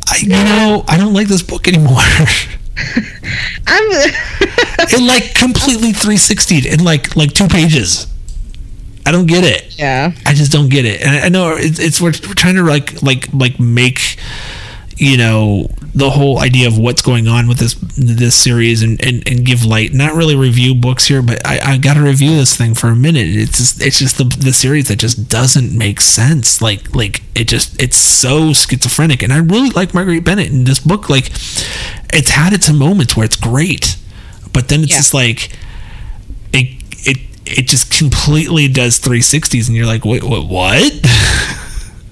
I, you know, I don't like this book anymore. I'm. it like completely 360 in like like two pages. I don't get it. Yeah. I just don't get it, and I, I know it's, it's we're, we're trying to like like like make you know the whole idea of what's going on with this this series and, and, and give light not really review books here but I, I gotta review this thing for a minute. It's just it's just the, the series that just doesn't make sense. Like like it just it's so schizophrenic. And I really like Marguerite Bennett in this book. Like it's had its moments where it's great but then it's yeah. just like it it it just completely does 360s and you're like wait what what?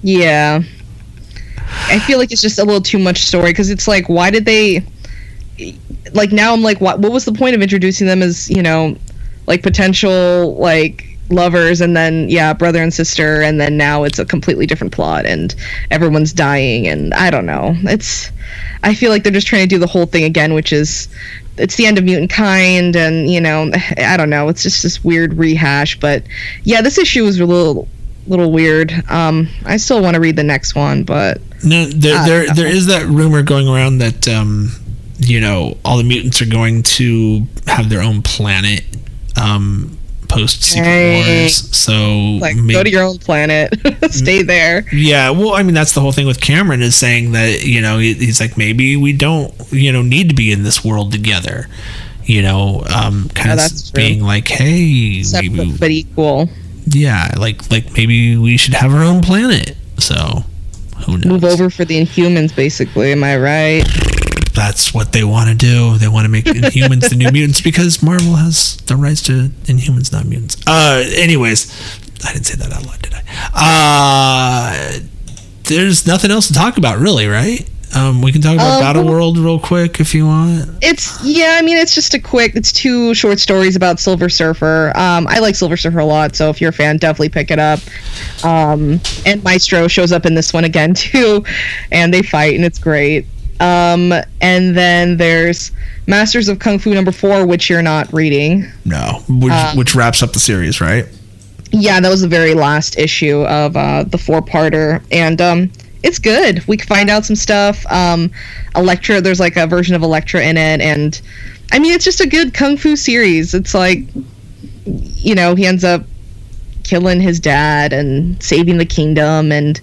Yeah I feel like it's just a little too much story because it's like, why did they? Like now, I'm like, what? What was the point of introducing them as you know, like potential like lovers and then yeah brother and sister and then now it's a completely different plot and everyone's dying and i don't know it's i feel like they're just trying to do the whole thing again which is it's the end of mutant kind and you know i don't know it's just this weird rehash but yeah this issue was a little little weird. Um, I still want to read the next one, but no, there uh, there there is that rumor going around that um, you know all the mutants are going to have their own planet um, post Secret hey. Wars. So like maybe, go to your own planet, stay there. Yeah, well, I mean that's the whole thing with Cameron is saying that you know he's like maybe we don't you know need to be in this world together. You know, um, kind yeah, of being like, hey, Separate, we, but equal yeah, like like maybe we should have our own planet. So who knows? Move over for the Inhumans, basically. Am I right? That's what they want to do. They want to make Inhumans the new mutants because Marvel has the rights to Inhumans, not mutants. Uh, anyways, I didn't say that out loud, did I? Uh, there's nothing else to talk about, really, right? Um, we can talk about um, Battle World real quick if you want. It's yeah, I mean it's just a quick. It's two short stories about Silver Surfer. Um, I like Silver Surfer a lot, so if you're a fan, definitely pick it up. Um, and Maestro shows up in this one again too, and they fight, and it's great. Um, and then there's Masters of Kung Fu number four, which you're not reading. No, which, um, which wraps up the series, right? Yeah, that was the very last issue of uh, the four-parter, and um, it's good. We find out some stuff. Um, Elektra, there's like a version of Elektra in it, and I mean, it's just a good kung fu series. It's like, you know, he ends up killing his dad and saving the kingdom, and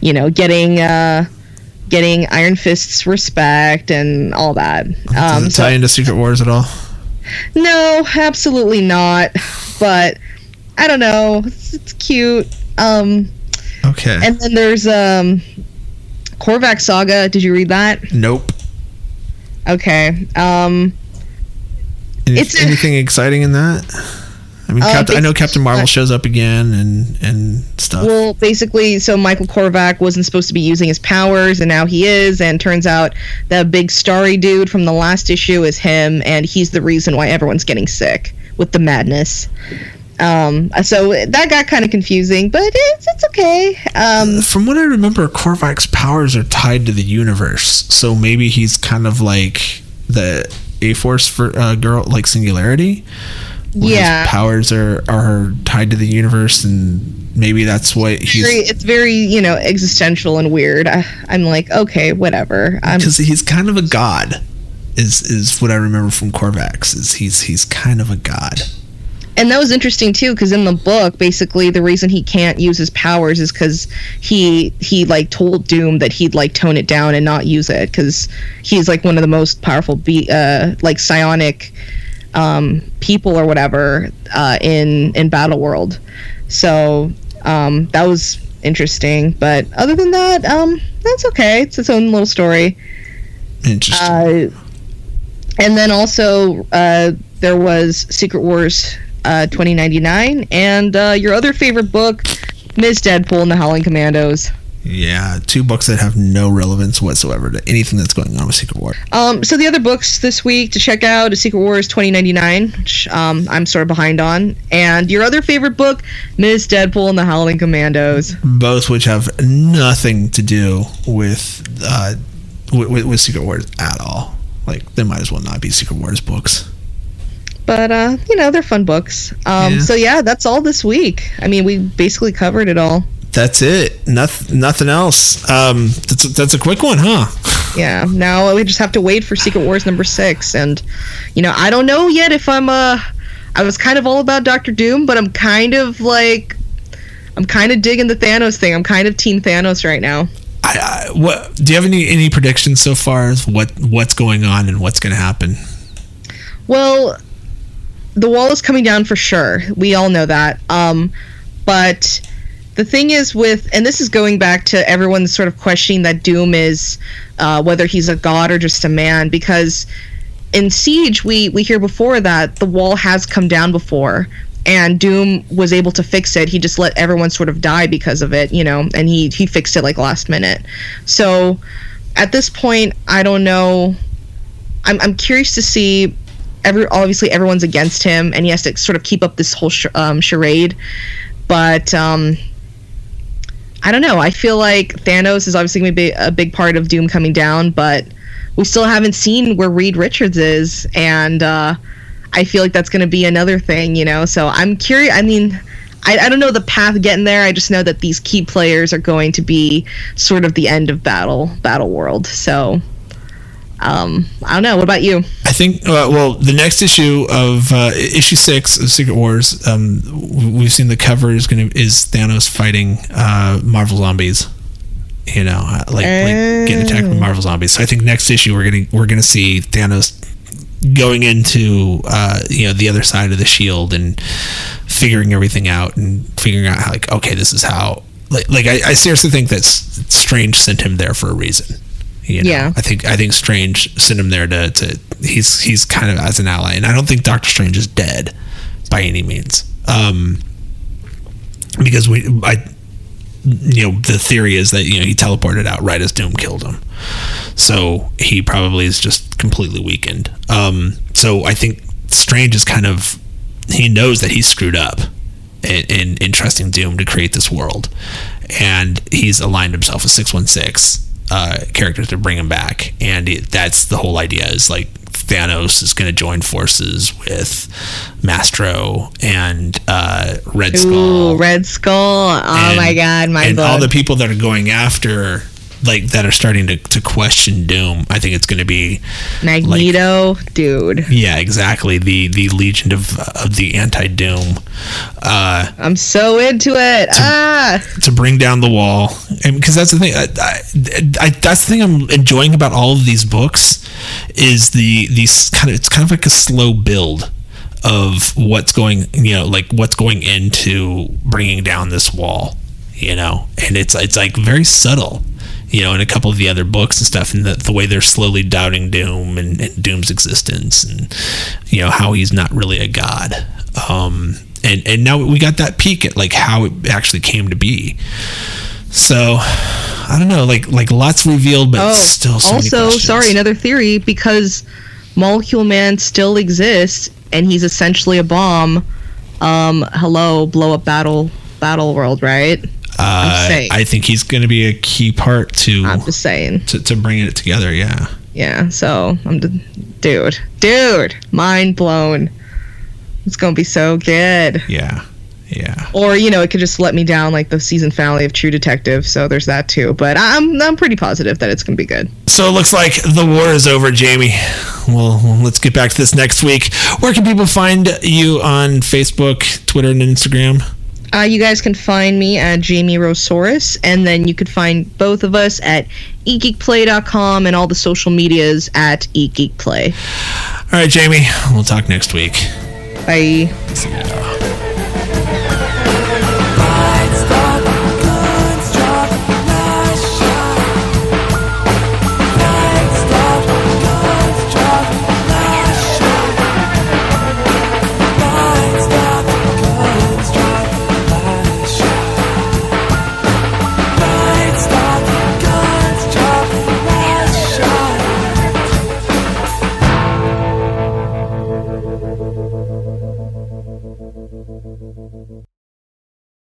you know, getting uh, getting Iron Fist's respect and all that. Um, Does it tie so, into Secret Wars at all? No, absolutely not. But I don't know. It's, it's cute. Um, Okay. And then there's um Korvac Saga. Did you read that? Nope. Okay. Um Any, it's anything exciting in that? I mean, Uh, Captain, I know Captain Marvel shows up again and and stuff. Well, basically, so Michael Korvac wasn't supposed to be using his powers, and now he is. And turns out that big starry dude from the last issue is him, and he's the reason why everyone's getting sick with the madness. Um, so that got kind of confusing, but it's it's okay. Um, From what I remember, Korvac's powers are tied to the universe, so maybe he's kind of like the A Force for uh, girl, like Singularity. Yeah. powers are are tied to the universe, and maybe that's what he's very, it's very you know existential and weird. I, I'm like, okay, whatever. Because he's kind of a god. Is is what I remember from Korvax? Is he's he's kind of a god. And that was interesting too because in the book basically the reason he can't use his powers is because he he like told doom that he'd like tone it down and not use it because he's like one of the most powerful be uh like psionic um people or whatever uh in in battle world. So um that was interesting. But other than that um that's okay. It's its own little story. Interesting. uh, and then also uh, there was Secret Wars uh, 2099 and uh, your other favorite book, Ms. Deadpool and the Howling Commandos. yeah, two books that have no relevance whatsoever to anything that's going on with Secret War. Um, so the other books this week to check out is Secret Wars 2099, which um, I'm sort of behind on, and your other favorite book, Ms. Deadpool and the Howling Commandos. both which have nothing to do with uh with, with Secret Wars at all. Like they might as well not be Secret Wars books. But uh, you know they're fun books. Um, Yeah. So yeah, that's all this week. I mean, we basically covered it all. That's it. Nothing. Nothing else. Um, that's that's a quick one, huh? yeah now we just have to wait for secret wars number six and you know i don't know yet if i'm uh i was kind of all about dr doom but i'm kind of like i'm kind of digging the thanos thing i'm kind of team thanos right now I, I what do you have any any predictions so far as what what's going on and what's going to happen? well the wall is coming down for sure. We all know that. Um but the thing is with and this is going back to everyone sort of questioning that doom is uh, whether he's a god or just a man because in siege we we hear before that the wall has come down before and doom was able to fix it. He just let everyone sort of die because of it you know and he he fixed it like last minute. So at this point i don't know. I'm, I'm curious to see every obviously everyone's against him and he has to sort of keep up this whole sh- um, charade but um I don't know. I feel like Thanos is obviously going to be a big part of Doom coming down, but we still haven't seen where Reed Richards is, and uh, I feel like that's going to be another thing, you know. So I'm curious. I mean, I, I don't know the path getting there. I just know that these key players are going to be sort of the end of battle, battle world. So um, I don't know. What about you? I think. Uh, well, the next issue of uh, issue six of Secret Wars, um, we've seen the cover is going to is Thanos fighting uh, Marvel zombies. You know, uh, like, like getting attacked by Marvel zombies. So I think next issue we're gonna we're gonna see Thanos going into uh, you know the other side of the shield and figuring everything out and figuring out how like okay this is how like like I, I seriously think that Strange sent him there for a reason. You know? Yeah. I think I think Strange sent him there to, to he's he's kind of as an ally, and I don't think Doctor Strange is dead by any means. Um, because we I you know the theory is that you know he teleported out right as Doom killed him, so he probably is just completely weakened. Um, so I think Strange is kind of he knows that he's screwed up in, in, in trusting Doom to create this world, and he's aligned himself with six one six uh, characters to bring him back, and it, that's the whole idea. Is like Thanos is going to join forces with Maestro and uh, Red Skull Ooh, Red Skull. Oh and- my God, my and book. all the people that are going after like that are starting to, to question doom i think it's going to be Magneto, dude. yeah exactly. The the legion of of the anti-doom. Uh I'm so into it. Ah, to bring down the wall. And because that's the thing I, I, I that's the thing i'm enjoying about all of these books is the these kind of it's kind of like a slow build of what's going you know like what's going into bringing down this wall you know? And it's it's like very subtle you know in a couple of the other books and stuff and the, the way they're slowly doubting doom and, and doom's existence and you know how he's not really a god um and and now we got that peek at like how it actually came to be. So I don't know, like like lots revealed, but Oh, still so also, sorry, another theory because Molecule Man still exists and he's essentially a bomb. Um, hello, blow up battle battle world, right? Uh. I think he's going to be a key part to, I'm just saying. to to bring it together. Yeah. Yeah, so I'm d- dude, dude, mind blown. It's gonna be so good. Yeah. Yeah. Or you know, it could just let me down like the season finale of True Detective. So there's that too. But I'm I'm pretty positive that it's gonna be good. So it looks like the war is over, Jamie. Well, let's get back to this next week. Where can people find you on Facebook, Twitter, and Instagram? Uh, you guys can find me at Jamie Rosaurus, and then you could find both of us at egeekplay.com and all the social medias at egeekplay. All right, Jamie. We'll talk next week. Bye.